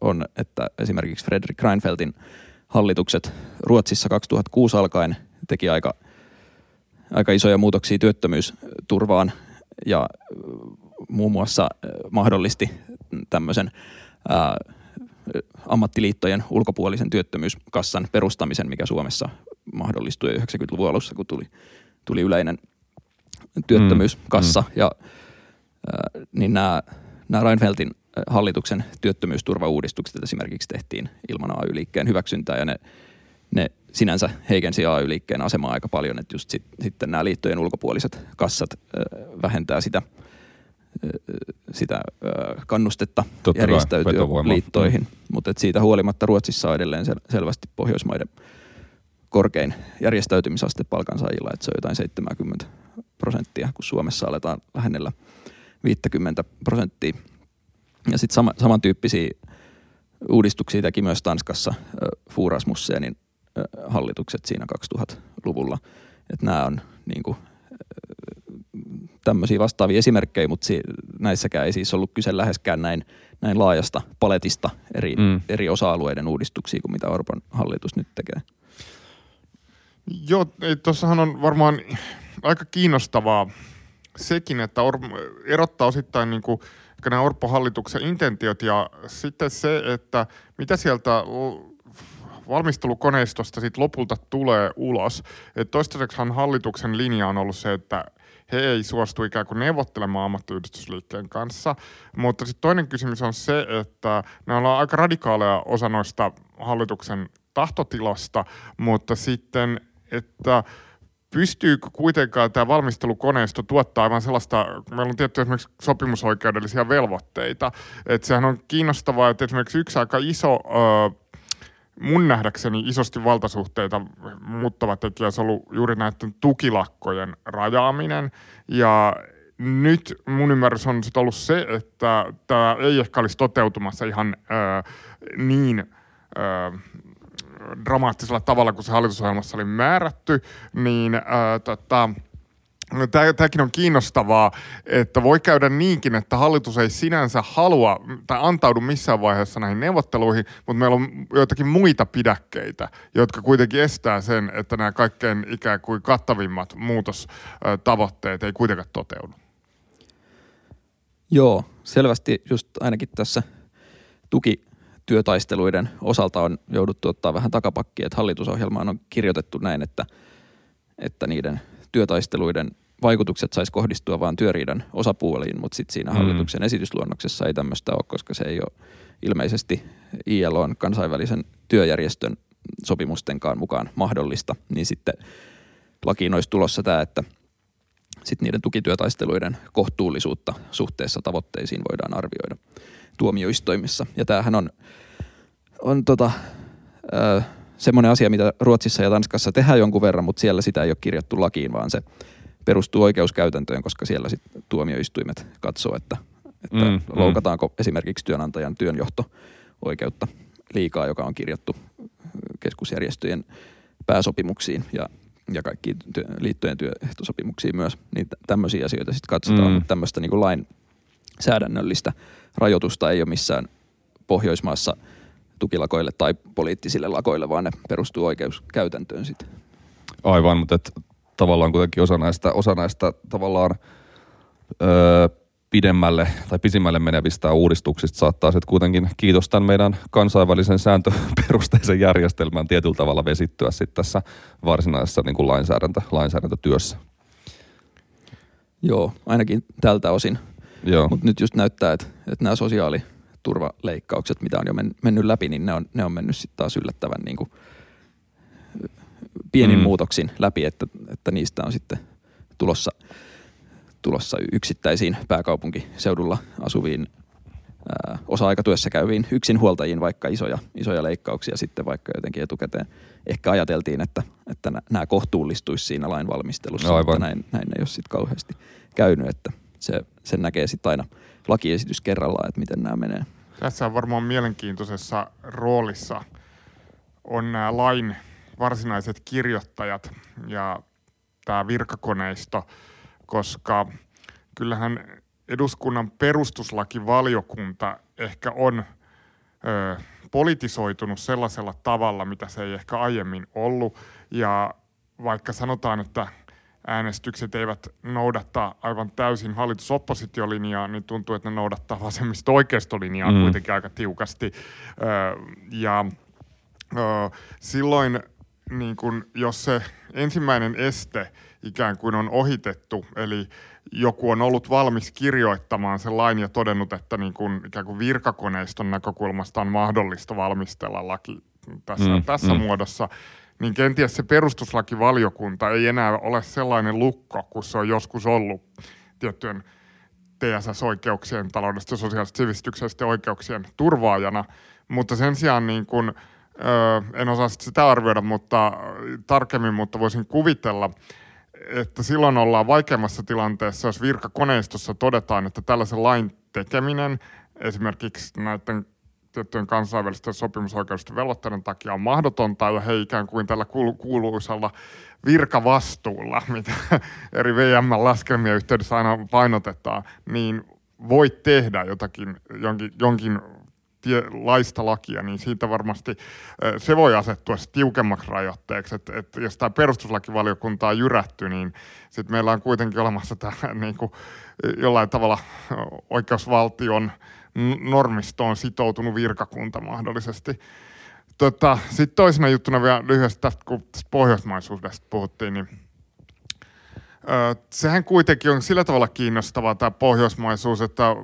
on, että esimerkiksi Fredrik Reinfeldtin hallitukset Ruotsissa 2006 alkaen teki aika, aika isoja muutoksia työttömyysturvaan ja muun muassa mahdollisti tämmöisen ää, ammattiliittojen ulkopuolisen työttömyyskassan perustamisen, mikä Suomessa mahdollistui 90-luvun alussa, kun tuli, tuli yleinen työttömyyskassa. Mm, mm. Ja, äh, niin nämä, nämä Reinfeldtin hallituksen työttömyysturvauudistukset esimerkiksi tehtiin ilman AY-liikkeen hyväksyntää ja ne, ne sinänsä heikensi AY-liikkeen asemaa aika paljon, että just sit, sitten nämä liittojen ulkopuoliset kassat äh, vähentää sitä – sitä kannustetta Totta järjestäytyä liittoihin. Mm. Mutta siitä huolimatta Ruotsissa on edelleen sel- selvästi Pohjoismaiden korkein järjestäytymisaste palkansaajilla, että se on jotain 70 prosenttia, kun Suomessa aletaan lähennellä 50 prosenttia. Ja sitten sama, samantyyppisiä uudistuksia teki myös Tanskassa Fuurasmussenin hallitukset siinä 2000-luvulla. Että nämä on niin kuin, tämmöisiä vastaavia esimerkkejä, mutta si- näissäkään ei siis ollut kyse läheskään näin, näin laajasta paletista eri, mm. eri osa-alueiden uudistuksia kuin mitä Orban hallitus nyt tekee.
Joo, tuossahan on varmaan aika kiinnostavaa sekin, että Or- erottaa osittain niin kuin, nämä Orpo-hallituksen intentiot ja sitten se, että mitä sieltä valmistelukoneistosta sit lopulta tulee ulos. Et toistaiseksihan hallituksen linja on ollut se, että he ei suostu ikään kuin neuvottelemaan ammattiyhdistysliikkeen kanssa. Mutta sitten toinen kysymys on se, että ne on aika radikaaleja osa noista hallituksen tahtotilasta, mutta sitten, että pystyykö kuitenkaan tämä valmistelukoneisto tuottaa aivan sellaista, meillä on tietty esimerkiksi sopimusoikeudellisia velvoitteita, että sehän on kiinnostavaa, että esimerkiksi yksi aika iso ö, mun nähdäkseni isosti valtasuhteita muuttava tekijä on ollut juuri näiden tukilakkojen rajaaminen. Ja nyt mun ymmärrys on sit ollut se, että tämä ei ehkä olisi toteutumassa ihan ö, niin ö, dramaattisella tavalla, kun se hallitusohjelmassa oli määrätty, niin ö, tota, No, tämäkin on kiinnostavaa, että voi käydä niinkin, että hallitus ei sinänsä halua tai antaudu missään vaiheessa näihin neuvotteluihin, mutta meillä on joitakin muita pidäkkeitä, jotka kuitenkin estää sen, että nämä kaikkein ikään kuin kattavimmat muutostavoitteet ei kuitenkaan toteudu.
Joo, selvästi just ainakin tässä tukityötaisteluiden osalta on jouduttu ottaa vähän takapakkia, että hallitusohjelmaan on kirjoitettu näin, että, että niiden – työtaisteluiden vaikutukset saisi kohdistua vain työriidan osapuoliin, mutta sitten siinä mm. hallituksen esitysluonnoksessa ei tämmöistä ole, koska se ei ole ilmeisesti ILOn kansainvälisen työjärjestön sopimustenkaan mukaan mahdollista, niin sitten lakiin olisi tulossa tämä, että sitten niiden tukityötaisteluiden kohtuullisuutta suhteessa tavoitteisiin voidaan arvioida tuomioistuimissa. Ja tämähän on, on tota, ö, semmoinen asia, mitä Ruotsissa ja Tanskassa tehdään jonkun verran, mutta siellä sitä ei ole kirjattu lakiin, vaan se perustuu oikeuskäytäntöön, koska siellä sitten tuomioistuimet katsoo, että, että mm, mm. loukataanko mm. esimerkiksi työnantajan työnjohto-oikeutta liikaa, joka on kirjattu keskusjärjestöjen pääsopimuksiin ja, ja kaikkiin työ, liittojen työehtosopimuksiin myös, niin tämmöisiä asioita sitten katsotaan, mm. tämmöistä niin lainsäädännöllistä rajoitusta ei ole missään Pohjoismaassa – tukilakoille tai poliittisille lakoille, vaan ne perustuu oikeuskäytäntöön sitten.
Aivan, mutta et, tavallaan kuitenkin osa näistä, osa näistä tavallaan öö, pidemmälle tai pisimmälle menevistä uudistuksista saattaa sitten kuitenkin, kiitos tämän meidän kansainvälisen sääntöperusteisen järjestelmän tietyllä tavalla vesittyä sitten tässä varsinaisessa niin kuin lainsäädäntö, lainsäädäntötyössä.
Joo, ainakin tältä osin. Mutta nyt just näyttää, että, että nämä sosiaali- turvaleikkaukset, mitä on jo men, mennyt läpi, niin ne on, ne on mennyt sitten taas yllättävän niin kuin pienin mm. muutoksin läpi, että, että niistä on sitten tulossa, tulossa yksittäisiin pääkaupunkiseudulla asuviin ää, osa-aikatyössä käyviin yksinhuoltajiin vaikka isoja, isoja leikkauksia sitten vaikka jotenkin etukäteen ehkä ajateltiin, että, että nämä kohtuullistuisi siinä lainvalmistelussa, Aivan. mutta näin, näin ei ole sitten kauheasti käynyt, että se, sen näkee sitten aina lakiesitys kerrallaan, että miten nämä menee.
Tässä varmaan mielenkiintoisessa roolissa on nämä lain varsinaiset kirjoittajat ja tämä virkakoneisto, koska kyllähän eduskunnan perustuslakivaliokunta ehkä on ö, politisoitunut sellaisella tavalla, mitä se ei ehkä aiemmin ollut. Ja vaikka sanotaan, että äänestykset eivät noudattaa aivan täysin hallitusoppositiolinjaa, niin tuntuu, että ne noudattaa vasemmista oikeistolinjaa mm. kuitenkin aika tiukasti. ja silloin, niin kun, jos se ensimmäinen este ikään kuin on ohitettu, eli joku on ollut valmis kirjoittamaan sen lain ja todennut, että niin kun, ikään kuin virkakoneiston näkökulmasta on mahdollista valmistella laki tässä, mm, tässä mm. muodossa, niin kenties se perustuslakivaliokunta ei enää ole sellainen lukko, kun se on joskus ollut tiettyjen TSS-oikeuksien, taloudesta, sosiaalista, sivistyksestä oikeuksien turvaajana, mutta sen sijaan niin kuin, ö, en osaa sitä arvioida mutta, tarkemmin, mutta voisin kuvitella, että silloin ollaan vaikeammassa tilanteessa, jos virkakoneistossa todetaan, että tällaisen lain tekeminen esimerkiksi näiden tiettyjen kansainvälisten sopimusoikeudellisten velvoitteiden takia on mahdotonta ja he ikään kuin tällä kuuluisalla virkavastuulla, <laughs> mitä eri VM-laskelmien yhteydessä aina painotetaan, niin voi tehdä jotakin, jonkin, jonkin tie, laista lakia, niin siitä varmasti se voi asettua tiukemmaksi rajoitteeksi. Että et jos tämä perustuslakivaliokunta on jyrätty, niin sitten meillä on kuitenkin olemassa tämä <laughs> niin kuin, jollain tavalla oikeusvaltion normistoon sitoutunut virkakunta mahdollisesti. Tota, Sitten toisena juttuna vielä lyhyesti tästä, kun pohjoismaisuudesta puhuttiin, niin sehän kuitenkin on sillä tavalla kiinnostavaa tämä pohjoismaisuus, että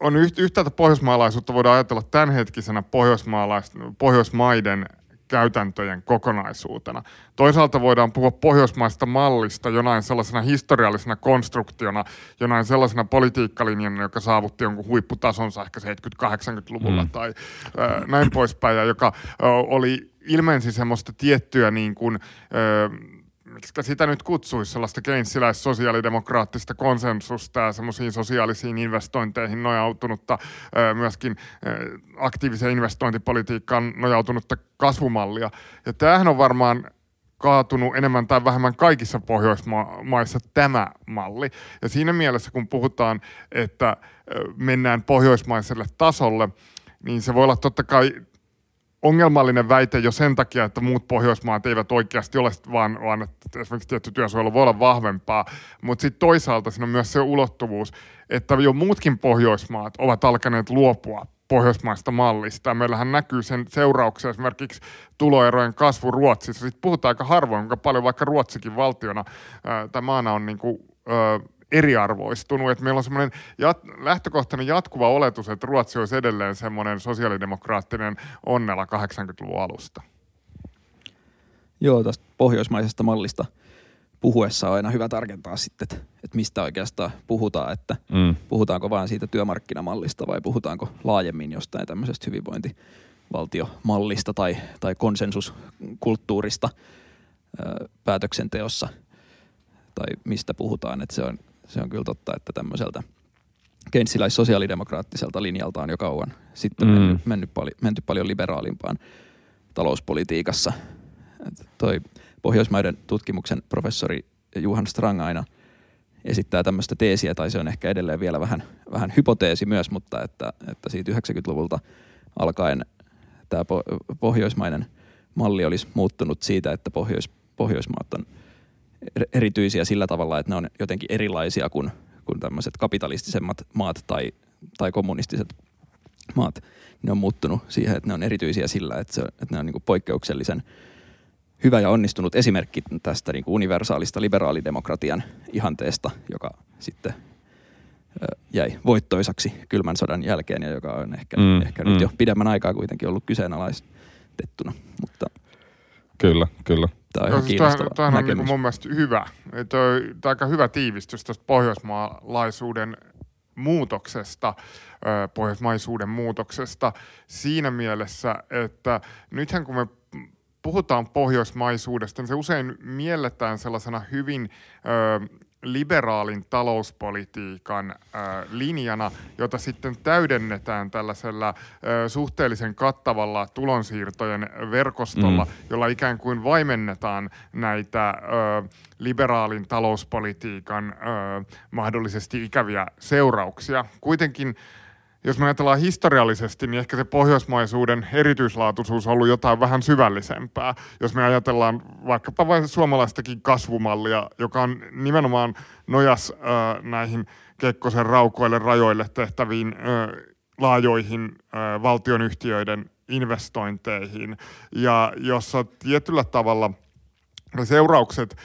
on yhtäältä pohjoismaalaisuutta voidaan ajatella tämänhetkisenä pohjoismaiden käytäntöjen kokonaisuutena. Toisaalta voidaan puhua pohjoismaista mallista jonain sellaisena historiallisena konstruktiona, jonain sellaisena politiikkalinjana, joka saavutti jonkun huipputasonsa ehkä 70-80-luvulla mm. tai äh, näin poispäin, ja joka äh, oli ilmensi semmoista tiettyä niin kuin, äh, miksi sitä nyt kutsuisi, sellaista keynesiläis-sosiaalidemokraattista konsensusta ja semmoisiin sosiaalisiin investointeihin nojautunutta, myöskin aktiiviseen investointipolitiikkaan nojautunutta kasvumallia. Ja tämähän on varmaan kaatunut enemmän tai vähemmän kaikissa Pohjoismaissa tämä malli. Ja siinä mielessä, kun puhutaan, että mennään pohjoismaiselle tasolle, niin se voi olla totta kai ongelmallinen väite jo sen takia, että muut Pohjoismaat eivät oikeasti ole, vaan, vaan että esimerkiksi tietty työsuojelu voi olla vahvempaa. Mutta sitten toisaalta siinä on myös se ulottuvuus, että jo muutkin Pohjoismaat ovat alkaneet luopua pohjoismaista mallista. Meillähän näkyy sen seurauksia esimerkiksi tuloerojen kasvu Ruotsissa. Sitten puhutaan aika harvoin, kuinka paljon vaikka Ruotsikin valtiona tai maana on niin kuin, ää, eriarvoistunut. Että meillä on semmoinen jat- lähtökohtainen jatkuva oletus, että Ruotsi olisi edelleen semmoinen sosiaalidemokraattinen onnella 80-luvun alusta.
Joo, tästä pohjoismaisesta mallista puhuessa on aina hyvä tarkentaa sitten, että, että mistä oikeastaan puhutaan, että mm. puhutaanko vain siitä työmarkkinamallista vai puhutaanko laajemmin jostain tämmöisestä hyvinvointivaltiomallista tai, tai konsensuskulttuurista ö, päätöksenteossa tai mistä puhutaan, että se on se on kyllä totta, että tämmöiseltä keynesiläis-sosiaalidemokraattiselta linjalta on jo kauan sitten mm. mennyt, mennyt pali, menty paljon liberaalimpaan talouspolitiikassa. Et toi Pohjoismaiden tutkimuksen professori Juhan Strang aina esittää tämmöistä teesiä, tai se on ehkä edelleen vielä vähän, vähän hypoteesi myös, mutta että, että siitä 90-luvulta alkaen tämä pohjoismainen malli olisi muuttunut siitä, että Pohjois, Pohjoismaat on – erityisiä sillä tavalla, että ne on jotenkin erilaisia kuin, kuin tämmöiset kapitalistisemmat maat tai, tai kommunistiset maat. Ne on muuttunut siihen, että ne on erityisiä sillä, että, se, että ne on niin poikkeuksellisen hyvä ja onnistunut esimerkki tästä niin universaalista liberaalidemokratian ihanteesta, joka sitten jäi voittoisaksi kylmän sodan jälkeen ja joka on ehkä, mm, ehkä mm. nyt jo pidemmän aikaa kuitenkin ollut kyseenalaistettuna. Mutta
Kyllä, kyllä.
Tämä on ihan kiinnostava
Tämähän on niin mun mielestä hyvä. Tämä on aika hyvä tiivistys tästä pohjoismaalaisuuden muutoksesta, pohjoismaisuuden muutoksesta siinä mielessä, että nythän kun me puhutaan pohjoismaisuudesta, niin se usein mielletään sellaisena hyvin liberaalin talouspolitiikan linjana, jota sitten täydennetään tällaisella suhteellisen kattavalla tulonsiirtojen verkostolla, mm. jolla ikään kuin vaimennetaan näitä liberaalin talouspolitiikan mahdollisesti ikäviä seurauksia. Kuitenkin jos me ajatellaan historiallisesti, niin ehkä se pohjoismaisuuden erityislaatuisuus on ollut jotain vähän syvällisempää. Jos me ajatellaan vaikkapa vain suomalaistakin kasvumallia, joka on nimenomaan nojas äh, näihin Kekkosen raukoille rajoille tehtäviin äh, laajoihin äh, valtionyhtiöiden investointeihin, ja jossa tietyllä tavalla seuraukset,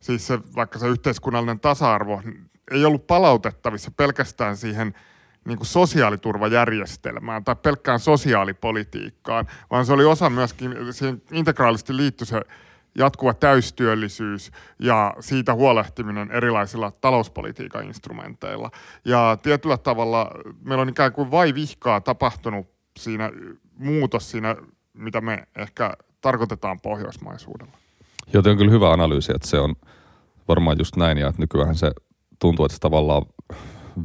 siis se, vaikka se yhteiskunnallinen tasa-arvo, ei ollut palautettavissa pelkästään siihen – niin kuin sosiaaliturvajärjestelmään tai pelkkään sosiaalipolitiikkaan, vaan se oli osa myöskin, siihen integraalisesti liittyi se jatkuva täystyöllisyys ja siitä huolehtiminen erilaisilla talouspolitiikan instrumenteilla. Ja tietyllä tavalla meillä on ikään kuin vai vihkaa tapahtunut siinä muutos siinä, mitä me ehkä tarkoitetaan pohjoismaisuudella.
Joten on kyllä hyvä analyysi, että se on varmaan just näin ja että nykyään se tuntuu, että se tavallaan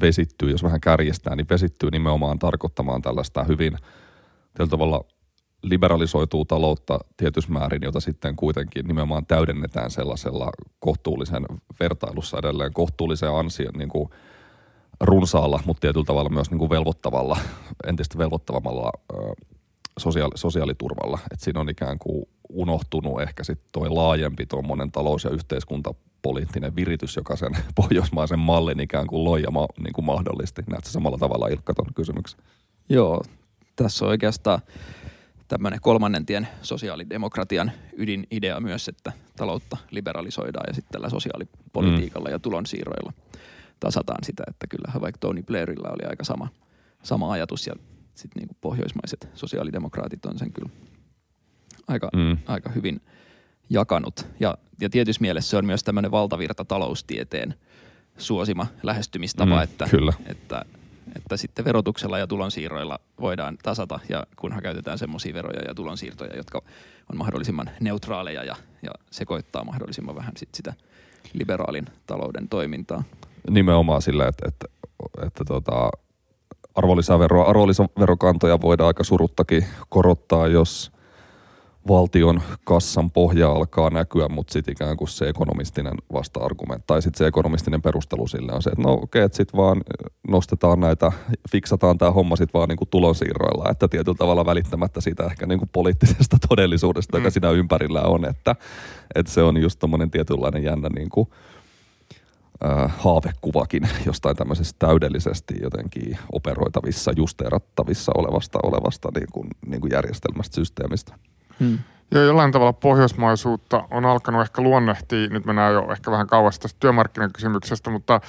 vesittyy, jos vähän kärjestää, niin vesittyy nimenomaan tarkoittamaan tällaista hyvin tällä tavalla liberalisoituu taloutta tietyssä määrin, jota sitten kuitenkin nimenomaan täydennetään sellaisella kohtuullisen vertailussa edelleen kohtuullisen ansion niin kuin, runsaalla, mutta tietyllä tavalla myös niin kuin velvoittavalla, entistä velvoittavammalla sosiaali- sosiaaliturvalla. Et siinä on ikään kuin unohtunut ehkä sitten toi laajempi tuommoinen talous- ja yhteiskuntapoliittinen viritys, joka sen <laughs> pohjoismaisen mallin ikään kuin loi ja ma- niin kuin mahdollisti. Näetkö samalla tavalla Ilkka tuon kysymyksen?
Joo, tässä on oikeastaan tämmöinen kolmannen tien sosiaalidemokratian ydinidea myös, että taloutta liberalisoidaan ja sitten tällä sosiaalipolitiikalla mm. ja tulonsiirroilla tasataan sitä, että kyllähän vaikka Tony Blairilla oli aika sama, sama ajatus ja sitten niin pohjoismaiset sosiaalidemokraatit on sen kyllä aika, mm. aika hyvin jakanut. Ja, ja tietyssä mielessä se on myös tämmöinen valtavirta taloustieteen suosima lähestymistapa, mm, että,
kyllä.
että että sitten verotuksella ja tulonsiirroilla voidaan tasata ja kunhan käytetään semmoisia veroja ja tulonsiirtoja, jotka on mahdollisimman neutraaleja ja, ja sekoittaa mahdollisimman vähän sit sitä liberaalin talouden toimintaa.
Nimenomaan sillä, että, että, että tota, arvonlisäveroa, arvonlisäverokantoja voidaan aika suruttakin korottaa, jos valtion kassan pohja alkaa näkyä, mutta sitten ikään kuin se ekonomistinen vasta-argumentti, tai sitten se ekonomistinen perustelu sille on se, että no okei, okay, että sitten vaan nostetaan näitä, fiksataan tämä homma sitten vaan niin kuin tulonsiirroilla, että tietyllä tavalla välittämättä siitä ehkä niin kuin poliittisesta <laughs> todellisuudesta, mm. joka siinä ympärillä on, että, että se on just tommonen tietynlainen jännä niin kuin, äh, haavekuvakin jostain tämmöisestä täydellisesti jotenkin operoitavissa, justeerattavissa olevasta, olevasta niin kuin, niin kuin järjestelmästä, systeemistä.
Hmm. Joo, jollain tavalla pohjoismaisuutta on alkanut ehkä luonnehtia, nyt mennään jo ehkä vähän kauas tästä työmarkkinakysymyksestä, mutta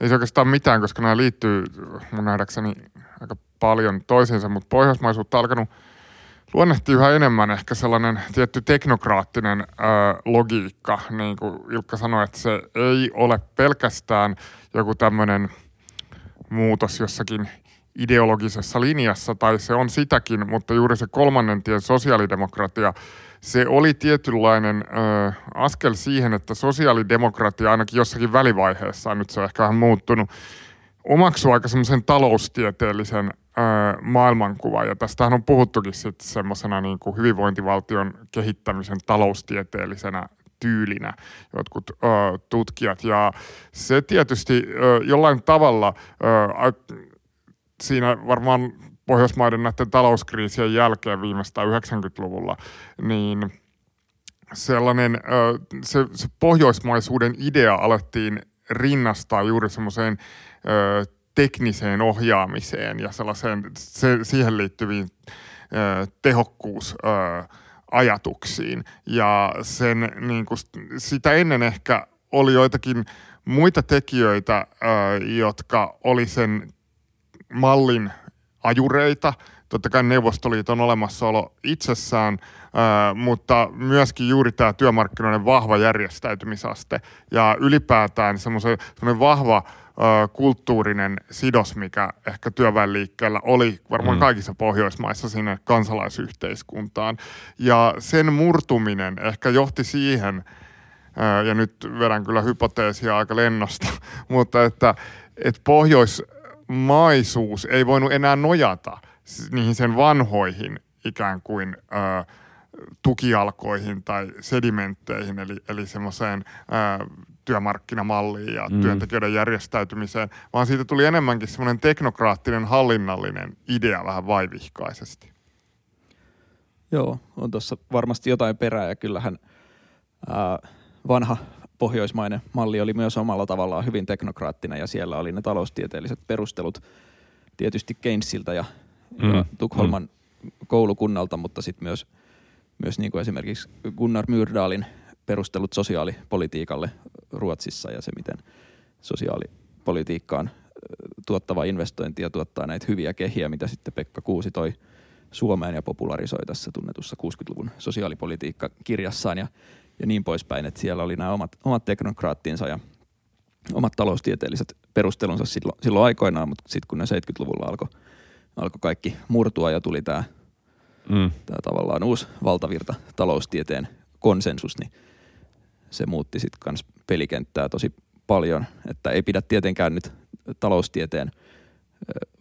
ei se oikeastaan mitään, koska nämä liittyy mun nähdäkseni aika paljon toisiinsa, mutta pohjoismaisuutta on alkanut luonnehtii yhä enemmän. Ehkä sellainen tietty teknokraattinen ö, logiikka, niin kuin Ilkka sanoi, että se ei ole pelkästään joku tämmöinen muutos jossakin ideologisessa linjassa, tai se on sitäkin, mutta juuri se kolmannen tien sosiaalidemokratia, se oli tietynlainen ö, askel siihen, että sosiaalidemokratia ainakin jossakin välivaiheessa, nyt se on ehkä vähän muuttunut, omaksuu aika semmoisen taloustieteellisen ö, maailmankuvan, ja tästähän on puhuttukin sitten semmoisena niin kuin hyvinvointivaltion kehittämisen taloustieteellisenä tyylinä jotkut ö, tutkijat. Ja se tietysti ö, jollain tavalla ö, siinä varmaan Pohjoismaiden näiden talouskriisien jälkeen viimeistään 90-luvulla, niin sellainen se, se pohjoismaisuuden idea alettiin rinnastaa juuri semmoiseen tekniseen ohjaamiseen ja sellaiseen se, siihen liittyviin ö, tehokkuusajatuksiin. Ja sen, niin kuin, sitä ennen ehkä oli joitakin muita tekijöitä, jotka oli sen mallin ajureita. Totta kai Neuvostoliiton olemassaolo itsessään, ää, mutta myöskin juuri tämä työmarkkinoiden vahva järjestäytymisaste ja ylipäätään semmoinen vahva ää, kulttuurinen sidos, mikä ehkä työväenliikkeellä oli varmaan mm. kaikissa Pohjoismaissa sinne kansalaisyhteiskuntaan. Ja sen murtuminen ehkä johti siihen, ää, ja nyt vedän kyllä hypoteesia aika lennosta, <laughs> mutta että, että Pohjois- maisuus ei voinut enää nojata niihin sen vanhoihin ikään kuin ö, tukialkoihin tai sedimentteihin, eli, eli semmoiseen työmarkkinamalliin ja mm. työntekijöiden järjestäytymiseen, vaan siitä tuli enemmänkin semmoinen teknokraattinen, hallinnallinen idea vähän vaivihkaisesti.
Joo, on tuossa varmasti jotain perää ja kyllähän ää, vanha pohjoismainen malli oli myös omalla tavallaan hyvin teknokraattinen ja siellä oli ne taloustieteelliset perustelut tietysti Keynesiltä ja, mm. ja Tukholman mm. koulukunnalta, mutta sitten myös, myös niin kuin esimerkiksi Gunnar Myrdalin perustelut sosiaalipolitiikalle Ruotsissa ja se, miten sosiaalipolitiikkaan tuottava investointi ja tuottaa näitä hyviä kehiä, mitä sitten Pekka Kuusi toi Suomeen ja popularisoi tässä tunnetussa 60-luvun sosiaalipolitiikka-kirjassaan. Ja ja niin poispäin, että siellä oli nämä omat, omat teknokraattinsa ja omat taloustieteelliset perustelunsa silloin, silloin aikoinaan, mutta sitten kun ne 70-luvulla alkoi alko kaikki murtua ja tuli tämä mm. Tää tavallaan uusi valtavirta taloustieteen konsensus, niin se muutti sitten kans pelikenttää tosi paljon, että ei pidä tietenkään nyt taloustieteen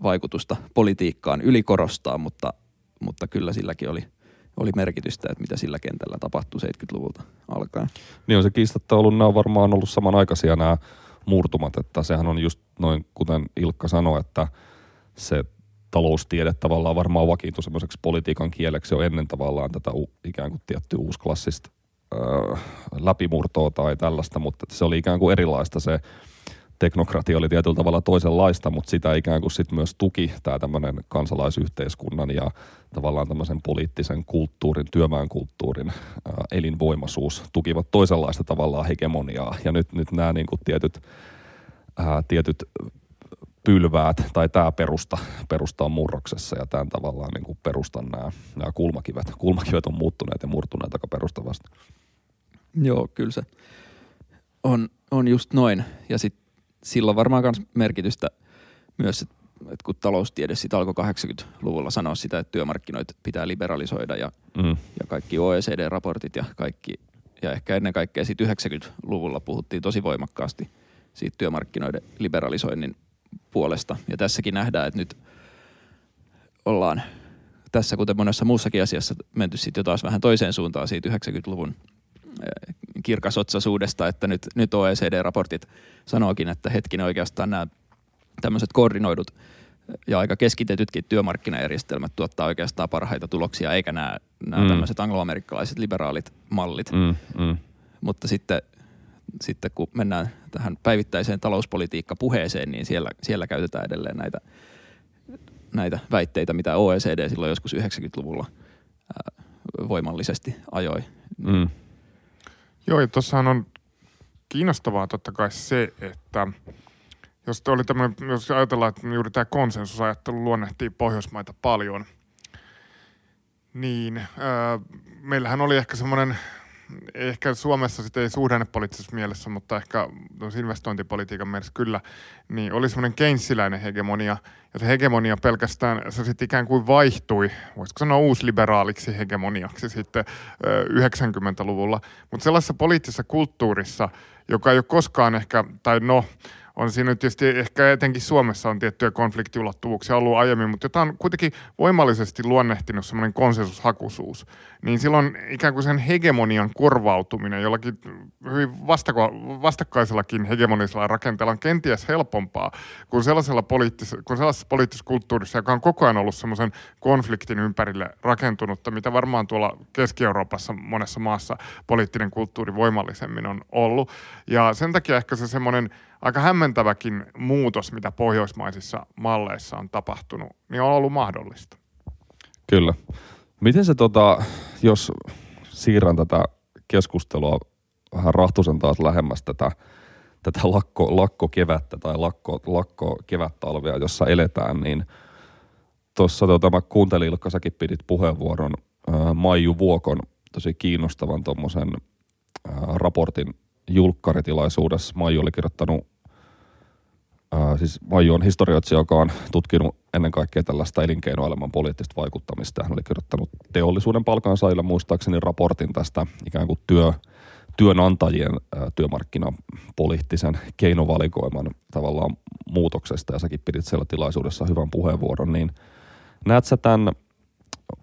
vaikutusta politiikkaan ylikorostaa, mutta, mutta kyllä silläkin oli – oli merkitystä, että mitä sillä kentällä tapahtui 70-luvulta alkaen.
Niin on se kiistatta ollut, nämä on varmaan ollut samanaikaisia nämä murtumat, että sehän on just noin, kuten Ilkka sanoi, että se taloustiede tavallaan varmaan vakiintui semmoiseksi politiikan kieleksi jo ennen tavallaan tätä ikään kuin tiettyä uusklassista äh, läpimurtoa tai tällaista, mutta se oli ikään kuin erilaista se teknokratia oli tietyllä tavalla toisenlaista, mutta sitä ikään kuin sit myös tuki tämä tämmöinen kansalaisyhteiskunnan ja tavallaan tämmöisen poliittisen kulttuurin, työväenkulttuurin ää, elinvoimaisuus tukivat toisenlaista tavallaan hegemoniaa. Ja nyt, nyt nämä niin kuin tietyt, ää, tietyt pylväät tai tämä perusta, perusta on murroksessa ja tämän tavallaan niin kuin perustan nämä, nämä kulmakivet. Kulmakivet on muuttuneet ja murtuneet aika perustavasti.
Joo, kyllä se on, on just noin. Ja sitten sillä on varmaan myös merkitystä myös, että, että kun taloustiede sitten alkoi 80-luvulla sanoa sitä, että työmarkkinoita pitää liberalisoida ja, mm. ja kaikki OECD-raportit ja kaikki, ja ehkä ennen kaikkea sitten 90-luvulla puhuttiin tosi voimakkaasti siitä työmarkkinoiden liberalisoinnin puolesta. Ja tässäkin nähdään, että nyt ollaan tässä, kuten monessa muussakin asiassa, menty sitten jo taas vähän toiseen suuntaan siitä 90-luvun kirkasotsaisuudesta, että nyt, nyt OECD-raportit sanookin, että hetkinen oikeastaan nämä tämmöiset koordinoidut ja aika keskitetytkin työmarkkinajärjestelmät tuottaa oikeastaan parhaita tuloksia, eikä nämä, nämä mm. tämmöiset angloamerikkalaiset liberaalit mallit. Mm, mm. Mutta sitten, sitten kun mennään tähän päivittäiseen talouspolitiikka-puheeseen, niin siellä, siellä käytetään edelleen näitä, näitä väitteitä, mitä OECD silloin joskus 90-luvulla ää, voimallisesti ajoi. Mm.
Joo, ja tuossahan on kiinnostavaa totta kai se, että jos, oli jos ajatellaan, että juuri tämä konsensusajattelu luonnehtii Pohjoismaita paljon, niin äh, meillähän oli ehkä semmoinen ehkä Suomessa sitten ei suhdannepoliittisessa mielessä, mutta ehkä investointipolitiikan mielessä kyllä, niin oli semmoinen keinsiläinen hegemonia, ja se hegemonia pelkästään, se sitten ikään kuin vaihtui, voisiko sanoa uusliberaaliksi hegemoniaksi sitten 90-luvulla, mutta sellaisessa poliittisessa kulttuurissa, joka ei ole koskaan ehkä, tai no, on siinä tietysti ehkä etenkin Suomessa on tiettyjä konfliktiulottuvuuksia ollut aiemmin, mutta jota on kuitenkin voimallisesti luonnehtinut semmoinen konsensushakuisuus. Niin silloin ikään kuin sen hegemonian korvautuminen jollakin hyvin vastako- vastakkaisellakin hegemonisella rakenteella on kenties helpompaa kuin, sellaisella poliittis- kuin sellaisessa poliittisessa kulttuurissa, joka on koko ajan ollut semmoisen konfliktin ympärille rakentunutta, mitä varmaan tuolla Keski-Euroopassa monessa maassa poliittinen kulttuuri voimallisemmin on ollut. Ja sen takia ehkä se semmoinen aika hämmentäväkin muutos, mitä pohjoismaisissa malleissa on tapahtunut, niin on ollut mahdollista.
Kyllä. Miten se, tota, jos siirrän tätä keskustelua vähän rahtusen taas lähemmäs tätä, tätä lakko, lakkokevättä tai lakko, lakko kevättalvia, jossa eletään, niin tuossa tota, mä kuuntelin Ilkka, säkin pidit puheenvuoron ää, Maiju Vuokon tosi kiinnostavan tuommoisen raportin julkkaritilaisuudessa. Maiju oli kirjoittanut, ää, siis Maiju on historioitsija, joka on tutkinut ennen kaikkea tällaista elinkeinoelämän poliittista vaikuttamista. Hän oli kirjoittanut teollisuuden palkansaajille muistaakseni raportin tästä ikään kuin työ, työnantajien ää, työmarkkinapoliittisen keinovalikoiman tavallaan muutoksesta, ja säkin pidit siellä tilaisuudessa hyvän puheenvuoron, niin näet sä tämän,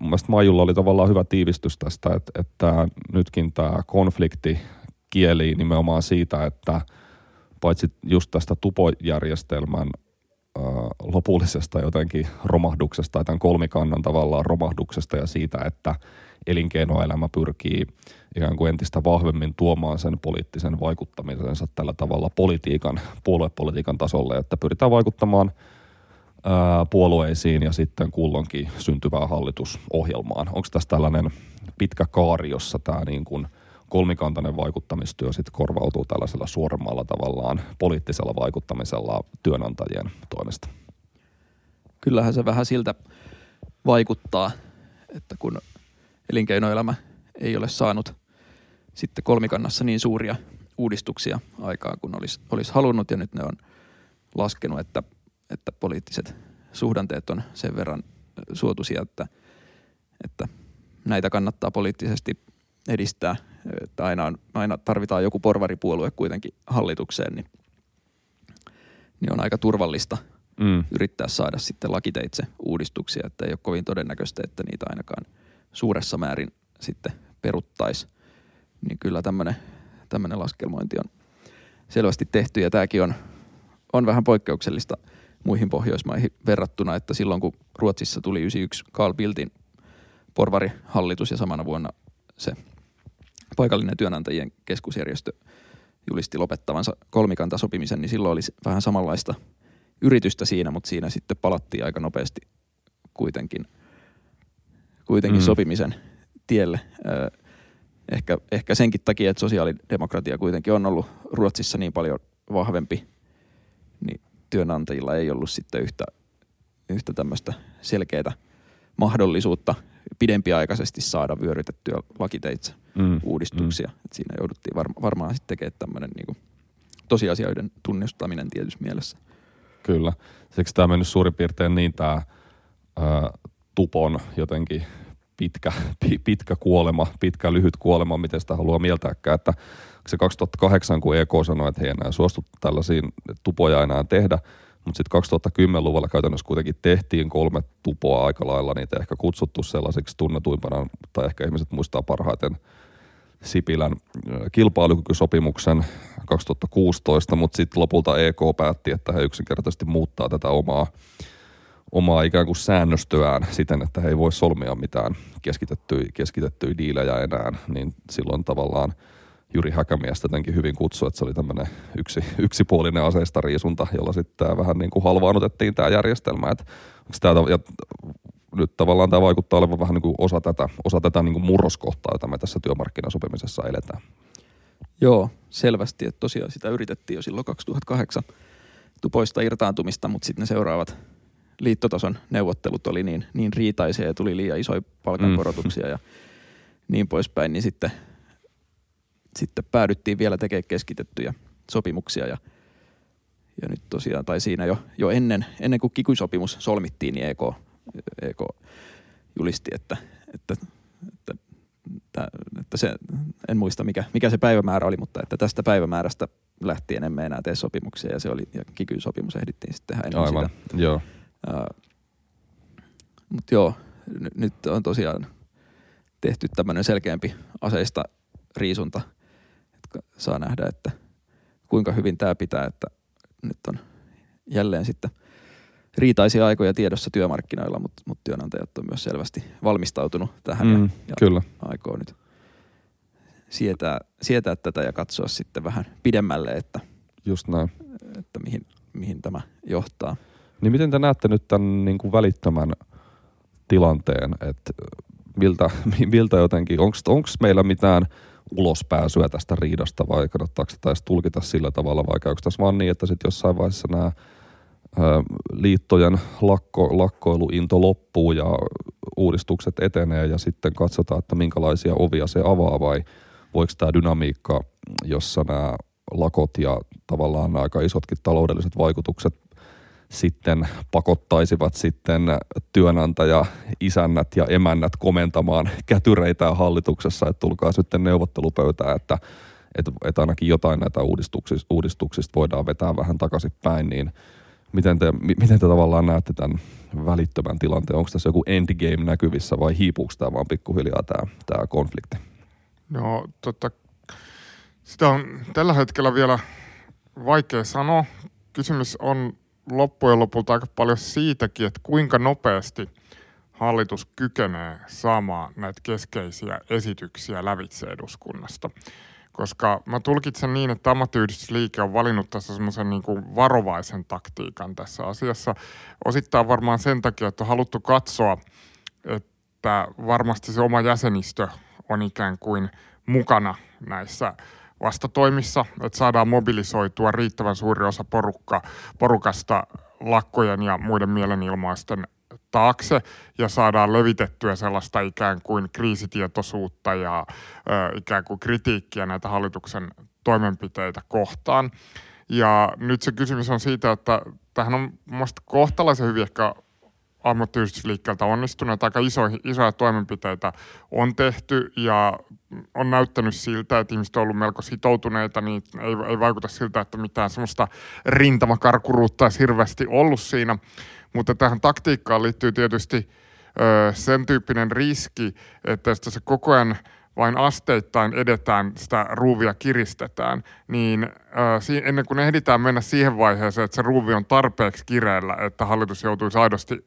mielestäni Maijulla oli tavallaan hyvä tiivistys tästä, että, että nytkin tämä konflikti kieli nimenomaan siitä, että paitsi just tästä tupojärjestelmän äh, lopullisesta jotenkin romahduksesta tai tämän kolmikannan tavallaan romahduksesta ja siitä, että elinkeinoelämä pyrkii ikään kuin entistä vahvemmin tuomaan sen poliittisen vaikuttamisensa tällä tavalla politiikan, puoluepolitiikan tasolle, että pyritään vaikuttamaan ää, puolueisiin ja sitten kulloinkin syntyvään hallitusohjelmaan. Onko tässä tällainen pitkä kaari, jossa tämä niin kuin – kolmikantainen vaikuttamistyö sitten korvautuu tällaisella suoremmalla tavallaan poliittisella vaikuttamisella työnantajien toimesta.
Kyllähän se vähän siltä vaikuttaa, että kun elinkeinoelämä ei ole saanut sitten kolmikannassa niin suuria uudistuksia aikaa kuin olisi, olisi halunnut ja nyt ne on laskenut, että, että poliittiset suhdanteet on sen verran suotuisia, että, että näitä kannattaa poliittisesti edistää että aina, on, aina tarvitaan joku porvaripuolue kuitenkin hallitukseen, niin, niin on aika turvallista mm. yrittää saada sitten lakiteitse uudistuksia, että ei ole kovin todennäköistä, että niitä ainakaan suuressa määrin sitten peruttaisi. Niin kyllä tämmöinen laskelmointi on, selvästi tehty ja tämäkin on, on vähän poikkeuksellista muihin Pohjoismaihin verrattuna, että silloin kun Ruotsissa tuli 91 Carl Bildtin porvarihallitus ja samana vuonna se paikallinen työnantajien keskusjärjestö julisti lopettavansa kolmikantasopimisen, niin silloin oli vähän samanlaista yritystä siinä, mutta siinä sitten palattiin aika nopeasti kuitenkin, kuitenkin mm. sopimisen tielle. Ehkä, ehkä senkin takia, että sosiaalidemokratia kuitenkin on ollut Ruotsissa niin paljon vahvempi, niin työnantajilla ei ollut sitten yhtä, yhtä tämmöistä selkeää mahdollisuutta pidempiaikaisesti saada vyörytettyä lakiteitse mm. uudistuksia. Mm. Et siinä jouduttiin varma, varmaan sitten tekemään tämmöinen niinku tosiasioiden tunnustaminen tietyssä mielessä.
Kyllä. Siksi tämä on mennyt suurin piirtein niin tämä tupon jotenkin pitkä, pitkä kuolema, pitkä lyhyt kuolema, miten sitä haluaa mieltääkään, että se 2008, kun EK sanoi, että he ei enää suostu tällaisiin tupoja enää tehdä, mutta sitten 2010-luvulla käytännössä kuitenkin tehtiin kolme tupoa aika lailla, niitä ehkä kutsuttu sellaisiksi tunnetuimpana, tai ehkä ihmiset muistaa parhaiten Sipilän kilpailukykysopimuksen 2016, mutta sitten lopulta EK päätti, että he yksinkertaisesti muuttaa tätä omaa, omaa ikään kuin säännöstöään siten, että he ei voi solmia mitään keskitettyjä, keskitettyjä diilejä enää, niin silloin tavallaan – Juri Häkämies jotenkin hyvin kutsui, että se oli tämmöinen yksi, yksipuolinen aseistariisunta, jolla sitten vähän niin kuin halvaanutettiin tämä järjestelmä. Että tämä, ja nyt tavallaan tämä vaikuttaa olevan vähän niin kuin osa tätä, osa tätä niin kuin murroskohtaa, jota me tässä työmarkkinasopimisessa eletään.
Joo, selvästi, että tosiaan sitä yritettiin jo silloin 2008 tupoista irtaantumista, mutta sitten ne seuraavat liittotason neuvottelut oli niin, niin riitaisia ja tuli liian isoja palkankorotuksia mm. ja niin poispäin, niin sitten sitten päädyttiin vielä tekemään keskitettyjä sopimuksia ja, ja nyt tosiaan, tai siinä jo, jo ennen, ennen kuin kikysopimus solmittiin, niin EK, EK julisti, että, että, että, että, että se, en muista mikä, mikä se päivämäärä oli, mutta että tästä päivämäärästä lähtien emme enää tee sopimuksia ja se oli, ja kikysopimus ehdittiin sitten tehdä ennen Aivan,
sitä. joo.
Uh, mutta joo, n- nyt on tosiaan tehty tämmöinen selkeämpi aseista riisunta – saa nähdä, että kuinka hyvin tämä pitää, että nyt on jälleen sitten riitaisia aikoja tiedossa työmarkkinoilla, mutta, mutta työnantajat on myös selvästi valmistautunut tähän mm, ja,
kyllä.
aikoo nyt sietää, sietää tätä ja katsoa sitten vähän pidemmälle, että,
Just näin.
että mihin, mihin tämä johtaa.
Niin miten te näette nyt tämän niin kuin välittömän tilanteen, että miltä, <laughs> miltä jotenkin, onko meillä mitään – ulospääsyä tästä riidasta vai kannattaako sitä edes tulkita sillä tavalla vai käykö tässä vaan niin, että sitten jossain vaiheessa nämä liittojen lakko, lakkoiluinto loppuu ja uudistukset etenee ja sitten katsotaan, että minkälaisia ovia se avaa vai voiko tämä dynamiikka, jossa nämä lakot ja tavallaan aika isotkin taloudelliset vaikutukset sitten pakottaisivat sitten työnantaja, isännät ja emännät komentamaan kätyreitä hallituksessa, että tulkaa sitten neuvottelupöytään, että, että, että ainakin jotain näitä uudistuksista, uudistuksista voidaan vetää vähän takaisinpäin, niin miten te, miten te tavallaan näette tämän välittömän tilanteen? Onko tässä joku endgame näkyvissä vai hiipuuko tämä vaan pikkuhiljaa tämä, tämä konflikti?
No tota, sitä on tällä hetkellä vielä vaikea sanoa. Kysymys on loppujen lopulta aika paljon siitäkin, että kuinka nopeasti hallitus kykenee saamaan näitä keskeisiä esityksiä lävitse eduskunnasta. Koska mä tulkitsen niin, että ammattiyhdistysliike on valinnut tässä semmoisen niin kuin varovaisen taktiikan tässä asiassa. Osittain varmaan sen takia, että on haluttu katsoa, että varmasti se oma jäsenistö on ikään kuin mukana näissä vastatoimissa, että saadaan mobilisoitua riittävän suuri osa porukka, porukasta lakkojen ja muiden mielenilmaisten taakse ja saadaan levitettyä sellaista ikään kuin kriisitietoisuutta ja ö, ikään kuin kritiikkiä näitä hallituksen toimenpiteitä kohtaan. Ja nyt se kysymys on siitä, että tähän on mielestäni kohtalaisen hyvin ehkä ammattiyhdistysliikkeeltä onnistunut. Aika iso, isoja toimenpiteitä on tehty ja on näyttänyt siltä, että ihmiset on ollut melko sitoutuneita, niin ei, ei vaikuta siltä, että mitään semmoista rintamakarkuruutta olisi hirveästi ollut siinä. Mutta tähän taktiikkaan liittyy tietysti ö, sen tyyppinen riski, että se koko ajan vain asteittain edetään, sitä ruuvia kiristetään, niin ennen kuin ehditään mennä siihen vaiheeseen, että se ruuvi on tarpeeksi kireellä, että hallitus joutuisi aidosti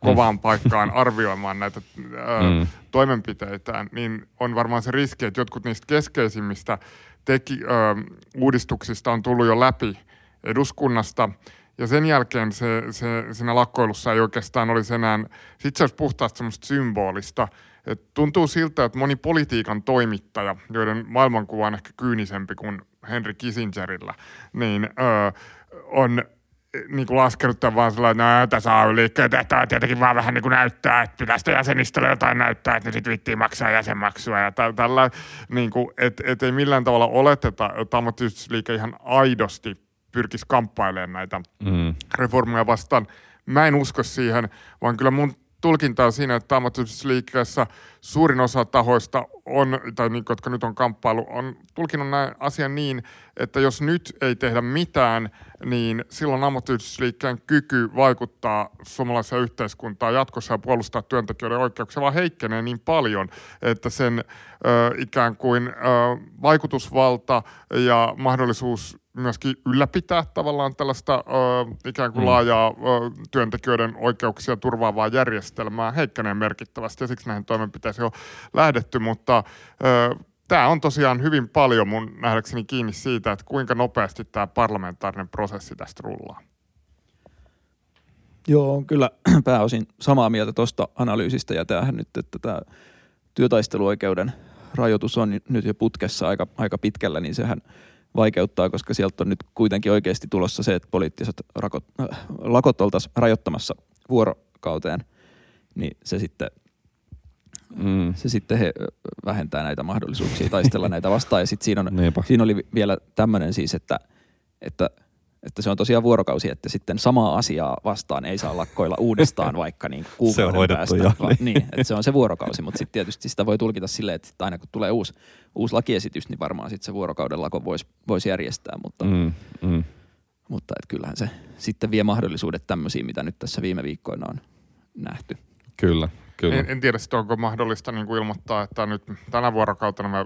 kovaan mm. paikkaan <laughs> arvioimaan näitä mm. toimenpiteitä, niin on varmaan se riski, että jotkut niistä keskeisimmistä teki, äh, uudistuksista on tullut jo läpi eduskunnasta – ja sen jälkeen se, se, siinä lakkoilussa ei oikeastaan olisi enää, sit se olisi puhtaasti semmoista symbolista. Et tuntuu siltä, että moni politiikan toimittaja, joiden maailmankuva on ehkä kyynisempi kuin Henry Kissingerillä, niin öö, on niin kuin laskenut vaan sellainen, että no, tässä AY-liikkeen tehtävä tietenkin vaan vähän niin kuin näyttää, että pitäisi jäsenistölle jotain näyttää, että ne sitten vittiin maksaa jäsenmaksua ja tällä, niin kuin, että et ei millään tavalla oleteta, että ammattiyhdistysliike ihan aidosti pyrkisi kamppailemaan näitä mm. reformeja vastaan. Mä en usko siihen, vaan kyllä mun tulkinta on siinä, että ammattiyhdistysliikkeessä suurin osa tahoista on, tai niin, jotka nyt on kamppailu, on tulkinut näin asian niin, että jos nyt ei tehdä mitään, niin silloin ammattiyhdistysliikkeen kyky vaikuttaa suomalaiseen yhteiskuntaan jatkossa ja puolustaa työntekijöiden oikeuksia vaan heikkenee niin paljon, että sen ö, ikään kuin ö, vaikutusvalta ja mahdollisuus myöskin ylläpitää tavallaan tällaista ö, ikään kuin mm. laajaa ö, työntekijöiden oikeuksia turvaavaa järjestelmää heikkenee merkittävästi ja siksi näihin toimenpiteisiin on lähdetty, mutta tämä on tosiaan hyvin paljon mun nähdäkseni kiinni siitä, että kuinka nopeasti tämä parlamentaarinen prosessi tästä rullaa.
Joo, on kyllä <clears throat> pääosin samaa mieltä tuosta analyysistä ja tämähän nyt, että tämä työtaisteluoikeuden rajoitus on nyt jo putkessa aika, aika pitkällä, niin sehän – vaikeuttaa, koska sieltä on nyt kuitenkin oikeasti tulossa se, että poliittiset rakot, äh, lakot oltaisiin rajoittamassa vuorokauteen, niin se sitten, mm. se sitten he vähentää näitä mahdollisuuksia taistella näitä vastaan. Ja sitten siinä, on, <laughs> siinä oli vielä tämmöinen siis, että, että – että se on tosiaan vuorokausi, että sitten samaa asiaa vastaan ei saa lakkoilla uudestaan <laughs> vaikka niin kuukauden se on päästä. Jo, niin. niin, että se on se vuorokausi, mutta sitten tietysti sitä voi tulkita silleen, että aina kun tulee uusi, uusi lakiesitys, niin varmaan sitten se vuorokauden lako voisi vois järjestää, mutta, mm, mm. mutta et kyllähän se sitten vie mahdollisuudet tämmöisiin, mitä nyt tässä viime viikkoina on nähty.
Kyllä, Kyllä.
En, en tiedä, sit onko mahdollista niin kuin ilmoittaa, että nyt tänä vuorokautena me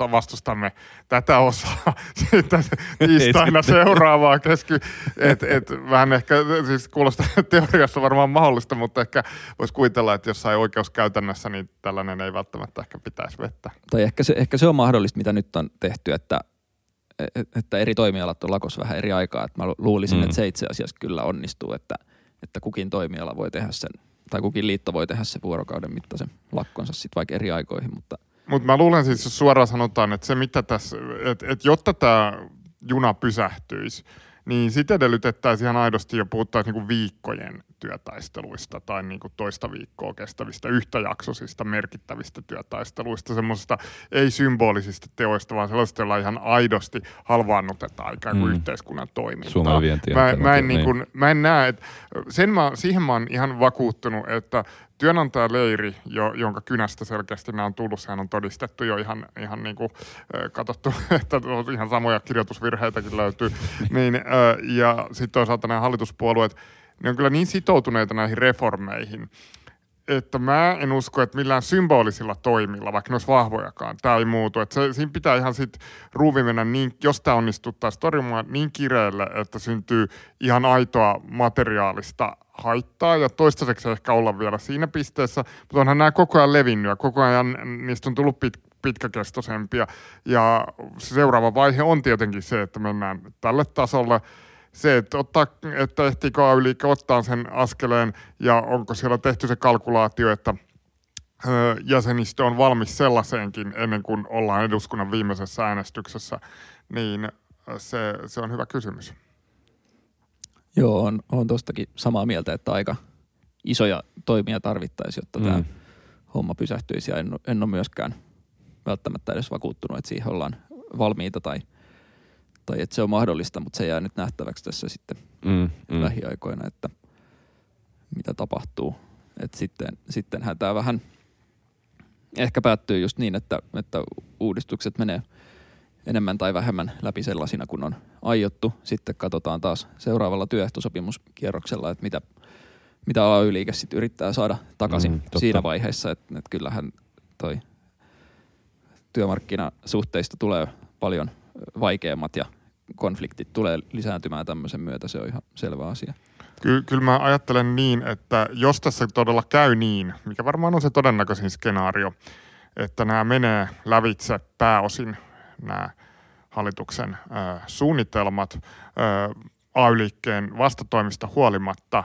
äh, vastustamme tätä osaa, <laughs> sitten tiistaina seuraavaa kesky. Et, et, vähän ehkä, siis kuulostaa teoriassa varmaan mahdollista, mutta ehkä voisi kuvitella, että jossain oikeuskäytännössä niin tällainen ei välttämättä ehkä pitäisi vettä.
Tai ehkä se, ehkä se on mahdollista, mitä nyt on tehty, että että eri toimialat on lakos vähän eri aikaa. Että mä luulisin, mm. että se itse asiassa kyllä onnistuu, että, että kukin toimiala voi tehdä sen tai kukin liitto voi tehdä se vuorokauden mittaisen lakkonsa sitten vaikka eri aikoihin, mutta
mutta mä luulen siis, jos suoraan sanotaan, että se mitä tässä, että et jotta tämä juna pysähtyisi, niin sitten edellytettäisiin ihan aidosti jo puhuttaisiin niin viikkojen työtaisteluista tai niin kuin toista viikkoa kestävistä yhtäjaksoisista merkittävistä työtaisteluista, semmoisista ei-symbolisista teoista, vaan sellaisista, joilla ihan aidosti halvaannutetaan ikään kuin mm. yhteiskunnan toimintaa. Mä, mä, en, niin kuin, mä en näe, että sen mä, siihen mä oon ihan vakuuttunut, että työnantajaleiri, jo, jonka kynästä selkeästi nämä on tullut, sehän on todistettu jo ihan, ihan niin kuin, katsottu, <laughs> että ihan samoja kirjoitusvirheitäkin löytyy. niin, äh, ja sitten toisaalta nämä hallituspuolueet, ne on kyllä niin sitoutuneita näihin reformeihin, että mä en usko, että millään symbolisilla toimilla, vaikka ne olisi vahvojakaan, tämä ei muutu. Että se, siinä pitää ihan sitten ruuvi mennä, niin, jos tämä onnistuttaisiin torjumaan niin kireelle, että syntyy ihan aitoa materiaalista haittaa ja toistaiseksi ehkä olla vielä siinä pisteessä, mutta onhan nämä koko ajan levinnyt ja koko ajan niistä on tullut pit, pitkäkestoisempia ja seuraava vaihe on tietenkin se, että mennään tälle tasolle se, että, ottaa, että ehtiikö ay ottaa sen askeleen ja onko siellä tehty se kalkulaatio, että jäsenistö on valmis sellaiseenkin ennen kuin ollaan eduskunnan viimeisessä äänestyksessä, niin se, se on hyvä kysymys.
Joo, on, on tuostakin samaa mieltä, että aika isoja toimia tarvittaisiin, jotta mm. tämä homma pysähtyisi ja en, en ole myöskään välttämättä edes vakuuttunut, että siihen ollaan valmiita tai – tai että se on mahdollista, mutta se jää nyt nähtäväksi tässä sitten mm, mm. lähiaikoina, että mitä tapahtuu. Et sitten, sittenhän tämä vähän ehkä päättyy just niin, että, että uudistukset menee enemmän tai vähemmän läpi sellaisina kuin on aiottu. Sitten katsotaan taas seuraavalla työehtosopimuskierroksella, että mitä, mitä AY-liike sitten yrittää saada takaisin mm, siinä vaiheessa, että, että kyllähän toi työmarkkinasuhteista tulee paljon vaikeammat ja konfliktit tulee lisääntymään tämmöisen myötä, se on ihan selvä asia.
Ky- kyllä mä ajattelen niin, että jos tässä todella käy niin, mikä varmaan on se todennäköisin skenaario, että nämä menee lävitse pääosin nämä hallituksen ö, suunnitelmat ö, AY-liikkeen vastatoimista huolimatta,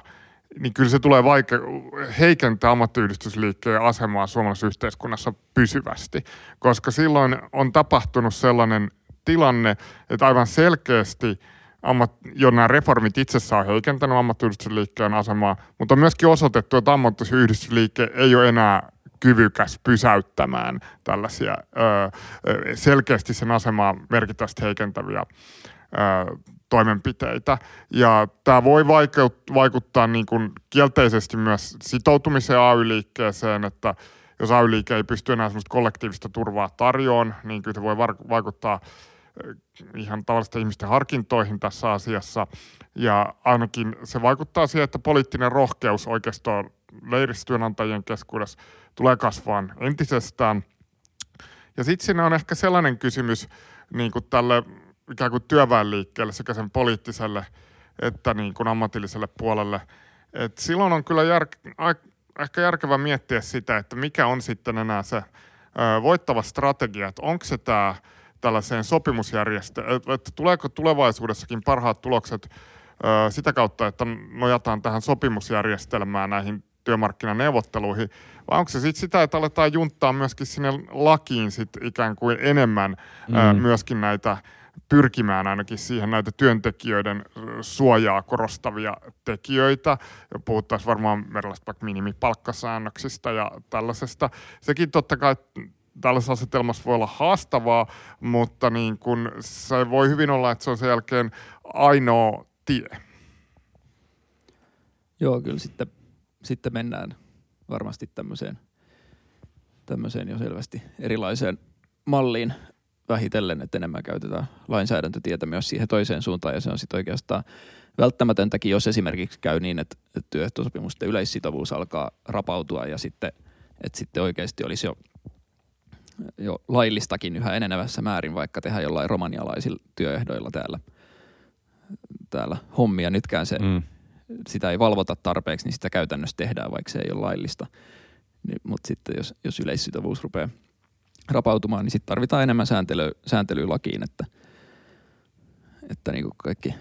niin kyllä se tulee vaike- heikentää ammattiyhdistysliikkeen asemaa suomalaisessa yhteiskunnassa pysyvästi, koska silloin on tapahtunut sellainen tilanne, että aivan selkeästi ammat, jo nämä reformit itsessään on heikentänyt ammattiyhdistysliikkeen asemaa, mutta on myöskin osoitettu, että ammattiyhdistysliike ei ole enää kyvykäs pysäyttämään tällaisia ö, selkeästi sen asemaa merkittävästi heikentäviä ö, toimenpiteitä. Ja tämä voi vaikuttaa niin kuin kielteisesti myös sitoutumiseen AY-liikkeeseen, että jos AY-liike ei pysty enää sellaista kollektiivista turvaa tarjoon, niin kyllä se voi vaikuttaa ihan tavallisten ihmisten harkintoihin tässä asiassa. Ja ainakin se vaikuttaa siihen, että poliittinen rohkeus oikeastaan leiristyönantajien keskuudessa tulee kasvaan entisestään. Ja sitten siinä on ehkä sellainen kysymys niin kuin tälle ikään kuin työväenliikkeelle sekä sen poliittiselle että niin kuin ammatilliselle puolelle. Et silloin on kyllä jär, ehkä järkevää miettiä sitä, että mikä on sitten enää se ö, voittava strategia, että onko se tämä tällaiseen sopimusjärjestelmään, että tuleeko tulevaisuudessakin parhaat tulokset ö, sitä kautta, että nojataan tähän sopimusjärjestelmään näihin työmarkkinaneuvotteluihin, vai onko se sitten sitä, että aletaan junttaa myöskin sinne lakiin sit ikään kuin enemmän mm. ö, myöskin näitä pyrkimään ainakin siihen näitä työntekijöiden suojaa korostavia tekijöitä. Puhuttaisiin varmaan erilaisista vaikka minimipalkkasäännöksistä ja tällaisesta. Sekin totta kai tällaisessa asetelmassa voi olla haastavaa, mutta niin kun se voi hyvin olla, että se on sen jälkeen ainoa tie.
Joo, kyllä sitten, sitten mennään varmasti tämmöiseen, tämmöiseen jo selvästi erilaiseen malliin vähitellen, että enemmän käytetään lainsäädäntötietä myös siihen toiseen suuntaan ja se on sitten oikeastaan välttämätöntäkin, jos esimerkiksi käy niin, että, työehtosopimusten yleissitovuus alkaa rapautua ja sitten, että sitten oikeasti olisi jo, jo laillistakin yhä enenevässä määrin vaikka tehdä jollain romanialaisilla työehdoilla täällä, täällä hommia. Nytkään se, mm. Sitä ei valvota tarpeeksi, niin sitä käytännössä tehdään, vaikka se ei ole laillista. Niin, mutta sitten jos, jos yleissitovuus rupeaa – rapautumaan, niin sitten tarvitaan enemmän sääntelyä, sääntelyä lakiin, että, että niinku kaikki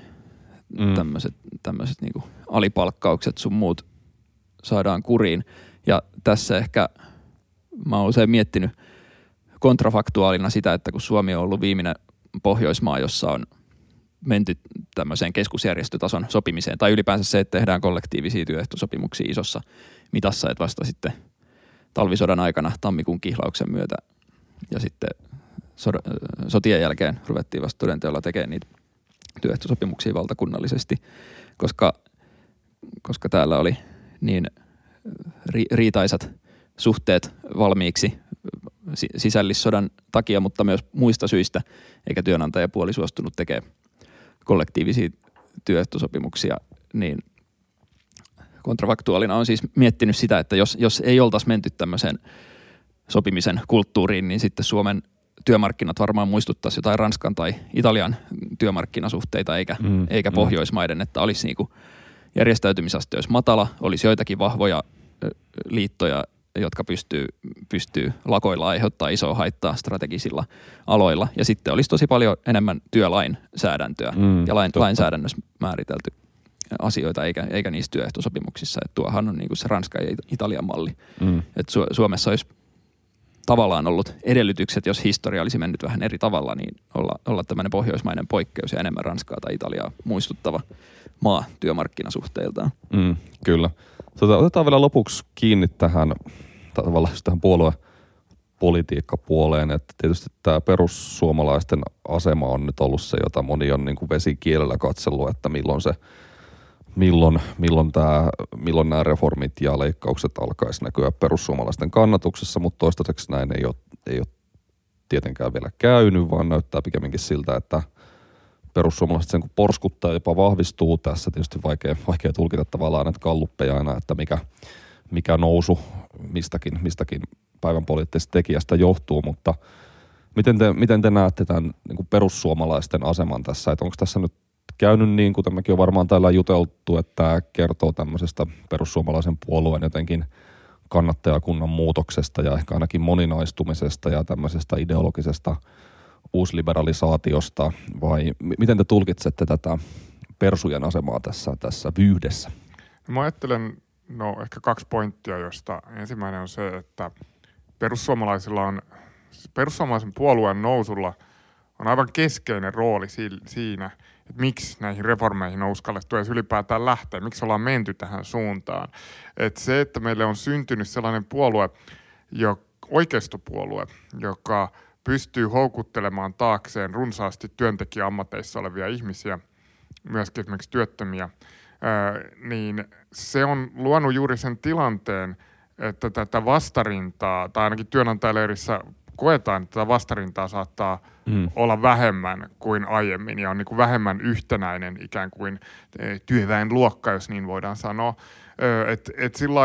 mm. tämmöiset, tämmöiset niinku alipalkkaukset sun muut saadaan kuriin. Ja tässä ehkä mä oon usein miettinyt kontrafaktuaalina sitä, että kun Suomi on ollut viimeinen Pohjoismaa, jossa on menty tämmöiseen keskusjärjestötason sopimiseen, tai ylipäänsä se, että tehdään kollektiivisia työehtosopimuksia isossa mitassa, että vasta sitten talvisodan aikana tammikuun kihlauksen myötä ja sitten sotien jälkeen ruvettiin vasta todenteolla tekemään niitä työehtosopimuksia valtakunnallisesti, koska, koska täällä oli niin ri, riitaisat suhteet valmiiksi sisällissodan takia, mutta myös muista syistä, eikä työnantajapuoli suostunut tekemään kollektiivisia työehtosopimuksia, niin kontravaktuaalina on siis miettinyt sitä, että jos, jos ei oltaisi menty tämmöiseen – sopimisen kulttuuriin, niin sitten Suomen työmarkkinat varmaan muistuttaisi jotain Ranskan tai Italian työmarkkinasuhteita, eikä, mm, eikä mm. Pohjoismaiden, että olisi niin kuin järjestäytymisaste olisi matala, olisi joitakin vahvoja liittoja, jotka pystyy, pystyy lakoilla aiheuttaa isoa haittaa strategisilla aloilla. Ja sitten olisi tosi paljon enemmän työlainsäädäntöä mm, ja lain, lainsäädännössä määritelty asioita, eikä, eikä niissä työehtosopimuksissa. Et tuohan on niin kuin se Ranska ja Italian malli. Mm. Et Su- Suomessa olisi tavallaan ollut edellytykset, jos historia olisi mennyt vähän eri tavalla, niin olla, olla tämmöinen pohjoismainen poikkeus ja enemmän Ranskaa tai Italiaa muistuttava maa työmarkkinasuhteiltaan.
Mm, kyllä. Tota, otetaan vielä lopuksi kiinni tähän tähän puolue politiikkapuoleen, että tietysti tämä perussuomalaisten asema on nyt ollut se, jota moni on niin kuin vesikielellä katsellut, että milloin se milloin, milloin, tämä, milloin nämä reformit ja leikkaukset alkaisi näkyä perussuomalaisten kannatuksessa, mutta toistaiseksi näin ei ole, ei ole tietenkään vielä käynyt, vaan näyttää pikemminkin siltä, että perussuomalaiset sen kun porskuttaa jopa vahvistuu tässä. Tietysti vaikea, vaikea tulkita tavallaan näitä kalluppeja aina, että mikä, mikä nousu mistäkin, mistäkin päivän poliittisesta tekijästä johtuu, mutta Miten te, miten te näette tämän niin perussuomalaisten aseman tässä? Että onko tässä nyt käynyt niin, kuten mekin on varmaan täällä juteltu, että tämä kertoo tämmöisestä perussuomalaisen puolueen jotenkin kannattajakunnan muutoksesta ja ehkä ainakin moninaistumisesta ja tämmöisestä ideologisesta uusliberalisaatiosta, vai miten te tulkitsette tätä persujen asemaa tässä, tässä vyydessä?
Mä ajattelen, no ehkä kaksi pointtia, josta ensimmäinen on se, että perussuomalaisilla on, perussuomalaisen puolueen nousulla on aivan keskeinen rooli siinä, että miksi näihin reformeihin on uskallettu edes ylipäätään lähteä, miksi ollaan menty tähän suuntaan. Että se, että meille on syntynyt sellainen puolue, jo, oikeistopuolue, joka pystyy houkuttelemaan taakseen runsaasti työntekijäammateissa olevia ihmisiä, myöskin esimerkiksi työttömiä, niin se on luonut juuri sen tilanteen, että tätä vastarintaa, tai ainakin työnantajaleirissä koetaan, että tätä vastarintaa saattaa mm. olla vähemmän kuin aiemmin ja on niin kuin vähemmän yhtenäinen ikään kuin e, työväenluokka, jos niin voidaan sanoa. Että et sillä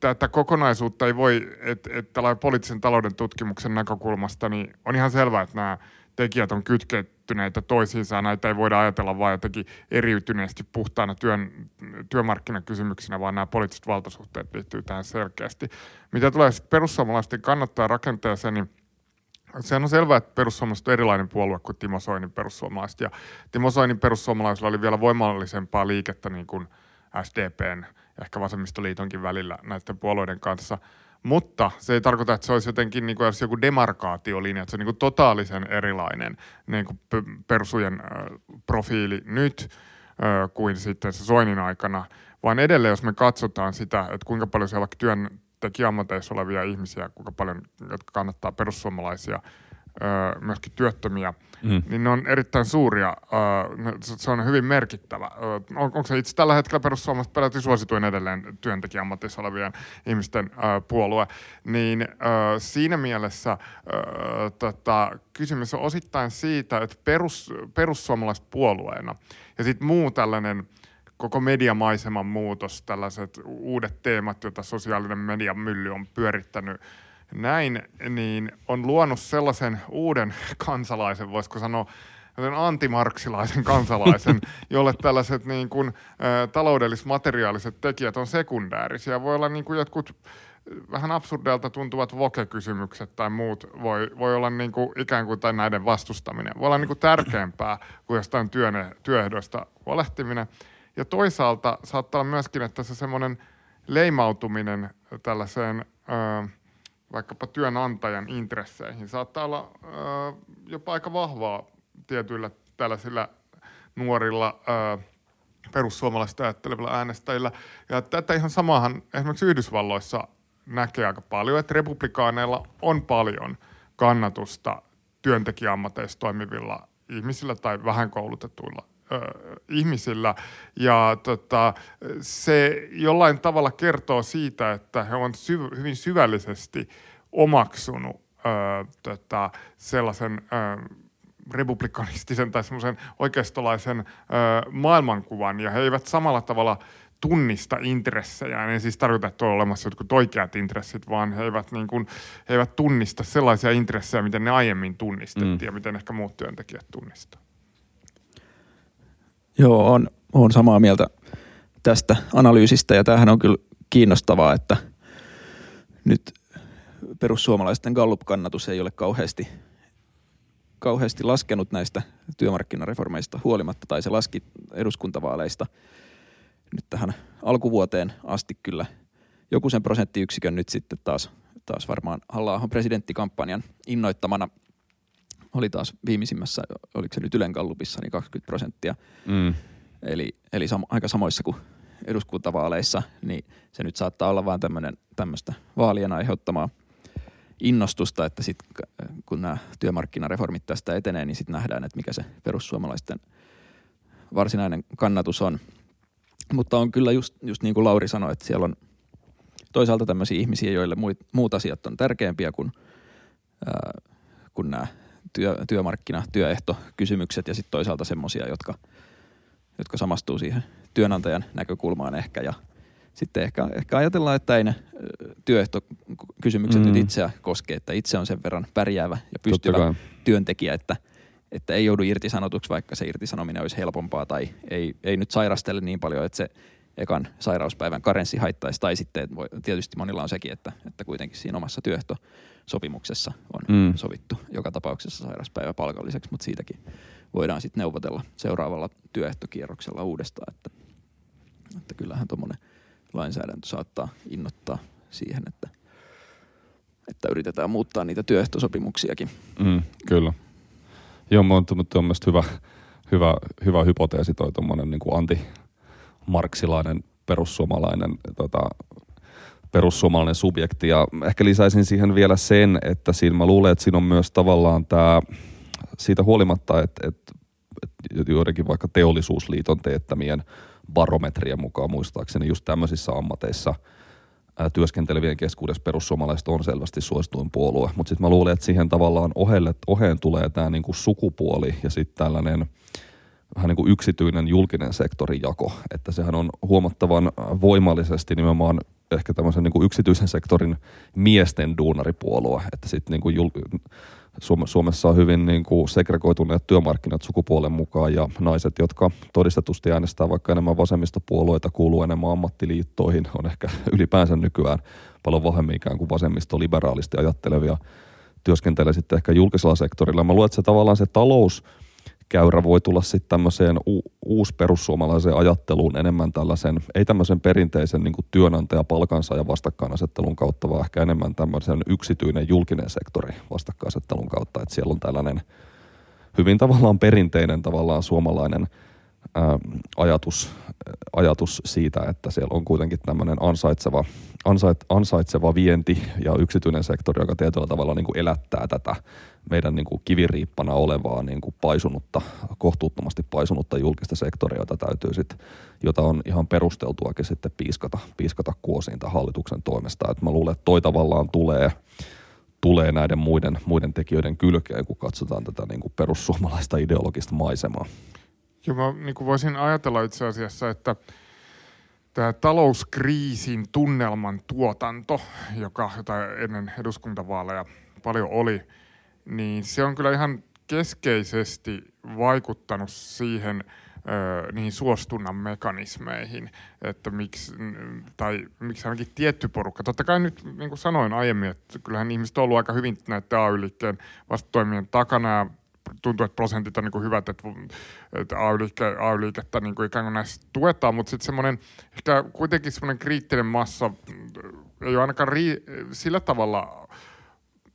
tätä kokonaisuutta ei voi, että et poliittisen talouden tutkimuksen näkökulmasta, niin on ihan selvää, että nämä tekijät on kytkettyneitä toisiinsa. Näitä ei voida ajatella vain jotenkin eriytyneesti puhtaana työn, työmarkkinakysymyksinä, vaan nämä poliittiset valtasuhteet liittyy tähän selkeästi. Mitä tulee perussuomalaisten kannattaa rakenteeseen, niin Sehän on selvää, että perussuomalaiset on erilainen puolue kuin Timo Soinin perussuomalaiset. Ja Timo Soinin perussuomalaisilla oli vielä voimallisempaa liikettä niin kuin SDPn ja ehkä vasemmistoliitonkin välillä näiden puolueiden kanssa – mutta se ei tarkoita, että se olisi jotenkin niin kuin joku demarkaatiolinja, että se on niin kuin totaalisen erilainen niin kuin persujen profiili nyt kuin sitten se Soinin aikana, vaan edelleen jos me katsotaan sitä, että kuinka paljon siellä vaikka työntekijäammateissa olevia ihmisiä, kuinka paljon, jotka kannattaa perussuomalaisia, myöskin työttömiä, mm. niin ne on erittäin suuria. Se on hyvin merkittävä. On, onko se itse tällä hetkellä perussuomalaiset peräti suosituin edelleen työntekijäammatissa olevien ihmisten puolue, niin siinä mielessä tota, kysymys on osittain siitä, että perus, perussuomalaiset puolueena ja sitten muu tällainen koko mediamaiseman muutos, tällaiset uudet teemat, joita sosiaalinen median mylly on pyörittänyt näin, niin on luonut sellaisen uuden kansalaisen, voisiko sanoa, antimarksilaisen <laughs> kansalaisen, jolle tällaiset niin kuin, ä, taloudellis-materiaaliset tekijät on sekundäärisiä. Voi olla niin kuin jotkut vähän absurdeilta tuntuvat voke-kysymykset tai muut voi, voi olla niin kuin ikään kuin tai näiden vastustaminen. Voi olla niin kuin tärkeämpää kuin jostain työne, työehdoista huolehtiminen. Ja toisaalta saattaa olla myöskin, että se semmoinen leimautuminen tällaiseen... Ää, vaikkapa työnantajan intresseihin. Saattaa olla ö, jopa aika vahvaa tietyillä tällaisilla nuorilla ö, perussuomalaista ajattelevilla äänestäjillä. Ja tätä ihan samahan esimerkiksi Yhdysvalloissa näkee aika paljon, että republikaaneilla on paljon kannatusta työntekijäammateissa toimivilla ihmisillä tai vähän koulutetuilla ö, ihmisillä. Ja tota, se jollain tavalla kertoo siitä, että he ovat syv- hyvin syvällisesti omaksunut ö, tota, sellaisen ö, republikanistisen tai semmoisen oikeistolaisen ö, maailmankuvan, ja he eivät samalla tavalla tunnista intressejä. En siis tarkoita, että on olemassa jotkut oikeat intressit, vaan he eivät, niin kuin, he eivät tunnista sellaisia intressejä, miten ne aiemmin tunnistettiin mm. ja miten ehkä muut työntekijät tunnistaa.
Joo, on, on samaa mieltä tästä analyysistä ja tämähän on kyllä kiinnostavaa, että nyt perussuomalaisten Gallup-kannatus ei ole kauheasti, kauheasti laskenut näistä työmarkkinareformeista huolimatta, tai se laski eduskuntavaaleista nyt tähän alkuvuoteen asti kyllä. Joku sen prosenttiyksikön nyt sitten taas, taas varmaan halla presidenttikampanjan innoittamana – oli taas viimeisimmässä, oliko se nyt Ylen Gallupissa, niin 20 prosenttia. Mm. Eli, eli sam- aika samoissa kuin eduskuntavaaleissa, niin se nyt saattaa olla vaan tämmöistä vaalien aiheuttamaa innostusta, että sit, kun nämä työmarkkinareformit tästä etenee, niin sitten nähdään, että mikä se perussuomalaisten varsinainen kannatus on. Mutta on kyllä just, just niin kuin Lauri sanoi, että siellä on toisaalta tämmöisiä ihmisiä, joille muut, muut asiat on tärkeämpiä kuin, ää, kuin nämä työ, työmarkkina, työehtokysymykset ja sitten toisaalta semmoisia, jotka, jotka samastuu siihen työnantajan näkökulmaan ehkä ja sitten ehkä, ehkä ajatellaan, että ei ne työehtokysymykset mm. nyt itseä koske, että itse on sen verran pärjäävä ja pystyvä työntekijä, että, että ei joudu irtisanotuksi, vaikka se irtisanominen olisi helpompaa tai ei, ei nyt sairastele niin paljon, että se ekan sairauspäivän karenssi haittaisi. Tai sitten voi, tietysti monilla on sekin, että, että kuitenkin siinä omassa työehtosopimuksessa on mm. sovittu joka tapauksessa sairauspäivä palkalliseksi, mutta siitäkin voidaan sitten neuvotella seuraavalla työehtokierroksella uudestaan, että, että kyllähän tuommoinen lainsäädäntö saattaa innoittaa siihen, että, että yritetään muuttaa niitä työehtosopimuksiakin.
Mm, kyllä. Joo, mutta on mielestäni hyvä, hyvä, hyvä hypoteesi toi tuommoinen niin anti-marksilainen perussuomalainen tota, perussuomalainen subjekti. Ja ehkä lisäisin siihen vielä sen, että siinä mä luulen, että siinä on myös tavallaan tämä, siitä huolimatta, että, että, että joidenkin vaikka teollisuusliiton teettämien barometrien mukaan muistaakseni just tämmöisissä ammateissa ää, työskentelevien keskuudessa perussuomalaiset on selvästi suosituin puolue. Mutta sitten mä luulen, että siihen tavallaan ohelle, oheen tulee tämä niinku sukupuoli ja sitten tällainen vähän niin kuin yksityinen julkinen sektorin jako, että sehän on huomattavan voimallisesti nimenomaan ehkä tämmöisen niin kuin yksityisen sektorin miesten duunaripuolue, että sitten niin kuin jul- Suomessa on hyvin niin kuin segregoituneet työmarkkinat sukupuolen mukaan ja naiset, jotka todistetusti äänestää vaikka enemmän vasemmistopuolueita, kuuluu enemmän ammattiliittoihin, on ehkä <laughs> ylipäänsä nykyään paljon vahvemmin ikään kuin vasemmistoliberaalisti ajattelevia, työskentelee sitten ehkä julkisella sektorilla. Mä luulen, että se tavallaan se talous – käyrä voi tulla sitten tämmöiseen u- uusperussuomalaiseen ajatteluun enemmän tällaisen, ei tämmöisen perinteisen niin työnantaja palkansa ja vastakkainasettelun kautta, vaan ehkä enemmän tämmöisen yksityinen julkinen sektori vastakkainasettelun kautta, että siellä on tällainen hyvin tavallaan perinteinen tavallaan suomalainen – ajatus, ajatus siitä, että siellä on kuitenkin tämmöinen ansaitseva, ansait, ansaitseva vienti ja yksityinen sektori, joka tietyllä tavalla niin kuin elättää tätä meidän niin kuin kiviriippana olevaa niin kuin paisunutta, kohtuuttomasti paisunutta julkista sektoria, jota täytyy sit, jota on ihan perusteltuakin sitten piiskata, piiskata kuosiin hallituksen toimesta. Et mä luulen, että toi tavallaan tulee, tulee näiden muiden, muiden tekijöiden kylkeen, kun katsotaan tätä niin kuin perussuomalaista ideologista maisemaa.
Joo, mä niin kuin voisin ajatella itse asiassa, että tämä talouskriisin tunnelman tuotanto, joka, jota ennen eduskuntavaaleja paljon oli, niin se on kyllä ihan keskeisesti vaikuttanut siihen, ö, niihin suostunnan mekanismeihin, että miksi, tai miksi ainakin tietty porukka. Totta kai nyt, niin kuin sanoin aiemmin, että kyllähän ihmiset on ollut aika hyvin näiden AY-liikkeen vastatoimien takana ja tuntuu, että prosentit on niin kuin hyvät, että, että AY-liike, AY-liikettä niin kuin ikään kuin näissä tuetaan, mutta sitten semmoinen, ehkä kuitenkin semmoinen kriittinen massa ei ole ainakaan rii, sillä tavalla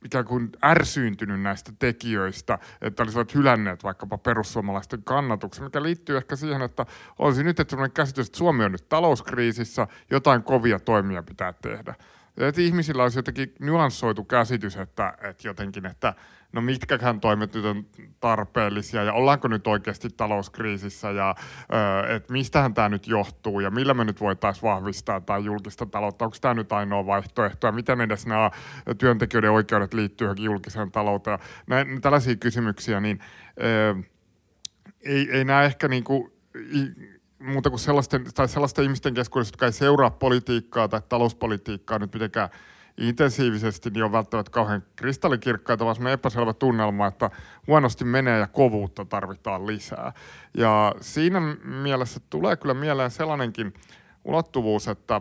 ikään kuin ärsyyntynyt näistä tekijöistä, että olisivat hylänneet vaikkapa perussuomalaisten kannatuksen, mikä liittyy ehkä siihen, että olisi nyt että sellainen käsitys, että Suomi on nyt talouskriisissä, jotain kovia toimia pitää tehdä. Että ihmisillä olisi jotenkin nyanssoitu käsitys, että, että jotenkin, että no mitkäkään toimet nyt on tarpeellisia ja ollaanko nyt oikeasti talouskriisissä ja että mistähän tämä nyt johtuu ja millä me nyt voitaisiin vahvistaa tai julkista taloutta, onko tämä nyt ainoa vaihtoehto ja miten edes nämä työntekijöiden oikeudet liittyy johonkin julkiseen talouteen. Näin, tällaisia kysymyksiä, niin ei, ei nämä ehkä niinku, muuta kuin sellaisten, tai sellaisten ihmisten keskuudessa, jotka ei seuraa politiikkaa tai talouspolitiikkaa nyt mitenkään intensiivisesti, niin on välttämättä kauhean kristallikirkkaita, vaan semmoinen epäselvä tunnelma, että huonosti menee ja kovuutta tarvitaan lisää. Ja siinä mielessä tulee kyllä mieleen sellainenkin ulottuvuus, että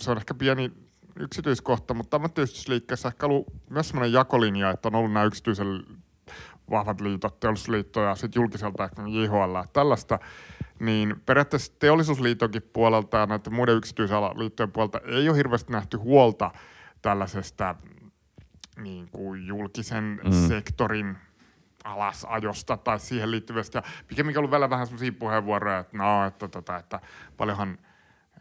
se on ehkä pieni yksityiskohta, mutta ammattiyhdistysliikkeessä ehkä ollut myös sellainen jakolinja, että on ollut nämä yksityisen vahvat liitot, teollisuusliitto ja sitten julkiselta ehkä JHL, tällaista, niin periaatteessa teollisuusliitonkin puolelta ja näiden muiden yksityisalaliittojen puolelta ei ole hirveästi nähty huolta tällaisesta niin kuin julkisen mm. sektorin alasajosta tai siihen liittyvästä. Ja pikemminkin ollut välillä vähän sellaisia puheenvuoroja, että no, että, tota, että paljonhan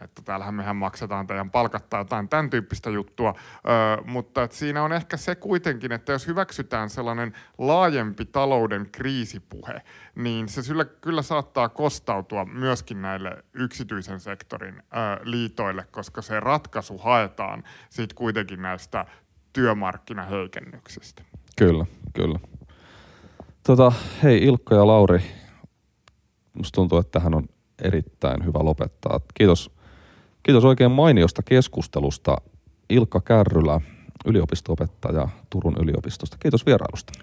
että täällähän mehän maksetaan teidän palkat tai jotain tämän tyyppistä juttua, öö, mutta että siinä on ehkä se kuitenkin, että jos hyväksytään sellainen laajempi talouden kriisipuhe, niin se kyllä, kyllä saattaa kostautua myöskin näille yksityisen sektorin öö, liitoille, koska se ratkaisu haetaan sitten kuitenkin näistä työmarkkinaheikennyksistä.
Kyllä, kyllä. Tota, hei Ilkka ja Lauri, musta tuntuu, että tähän on erittäin hyvä lopettaa. Kiitos Kiitos oikein mainiosta keskustelusta Ilkka Kärrylä, yliopistoopettaja Turun yliopistosta. Kiitos vierailusta.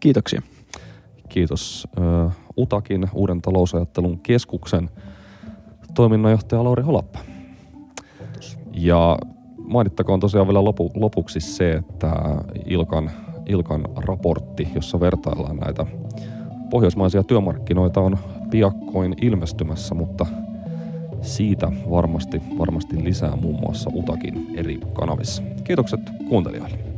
Kiitoksia.
Kiitos uh, Utakin Uuden talousajattelun keskuksen toiminnanjohtaja Lauri Holappa. Ja mainittakoon tosiaan vielä lopu, lopuksi se, että Ilkan, Ilkan raportti, jossa vertaillaan näitä pohjoismaisia työmarkkinoita, on piakkoin ilmestymässä, mutta siitä varmasti, varmasti lisää muun muassa Utakin eri kanavissa. Kiitokset kuuntelijoille.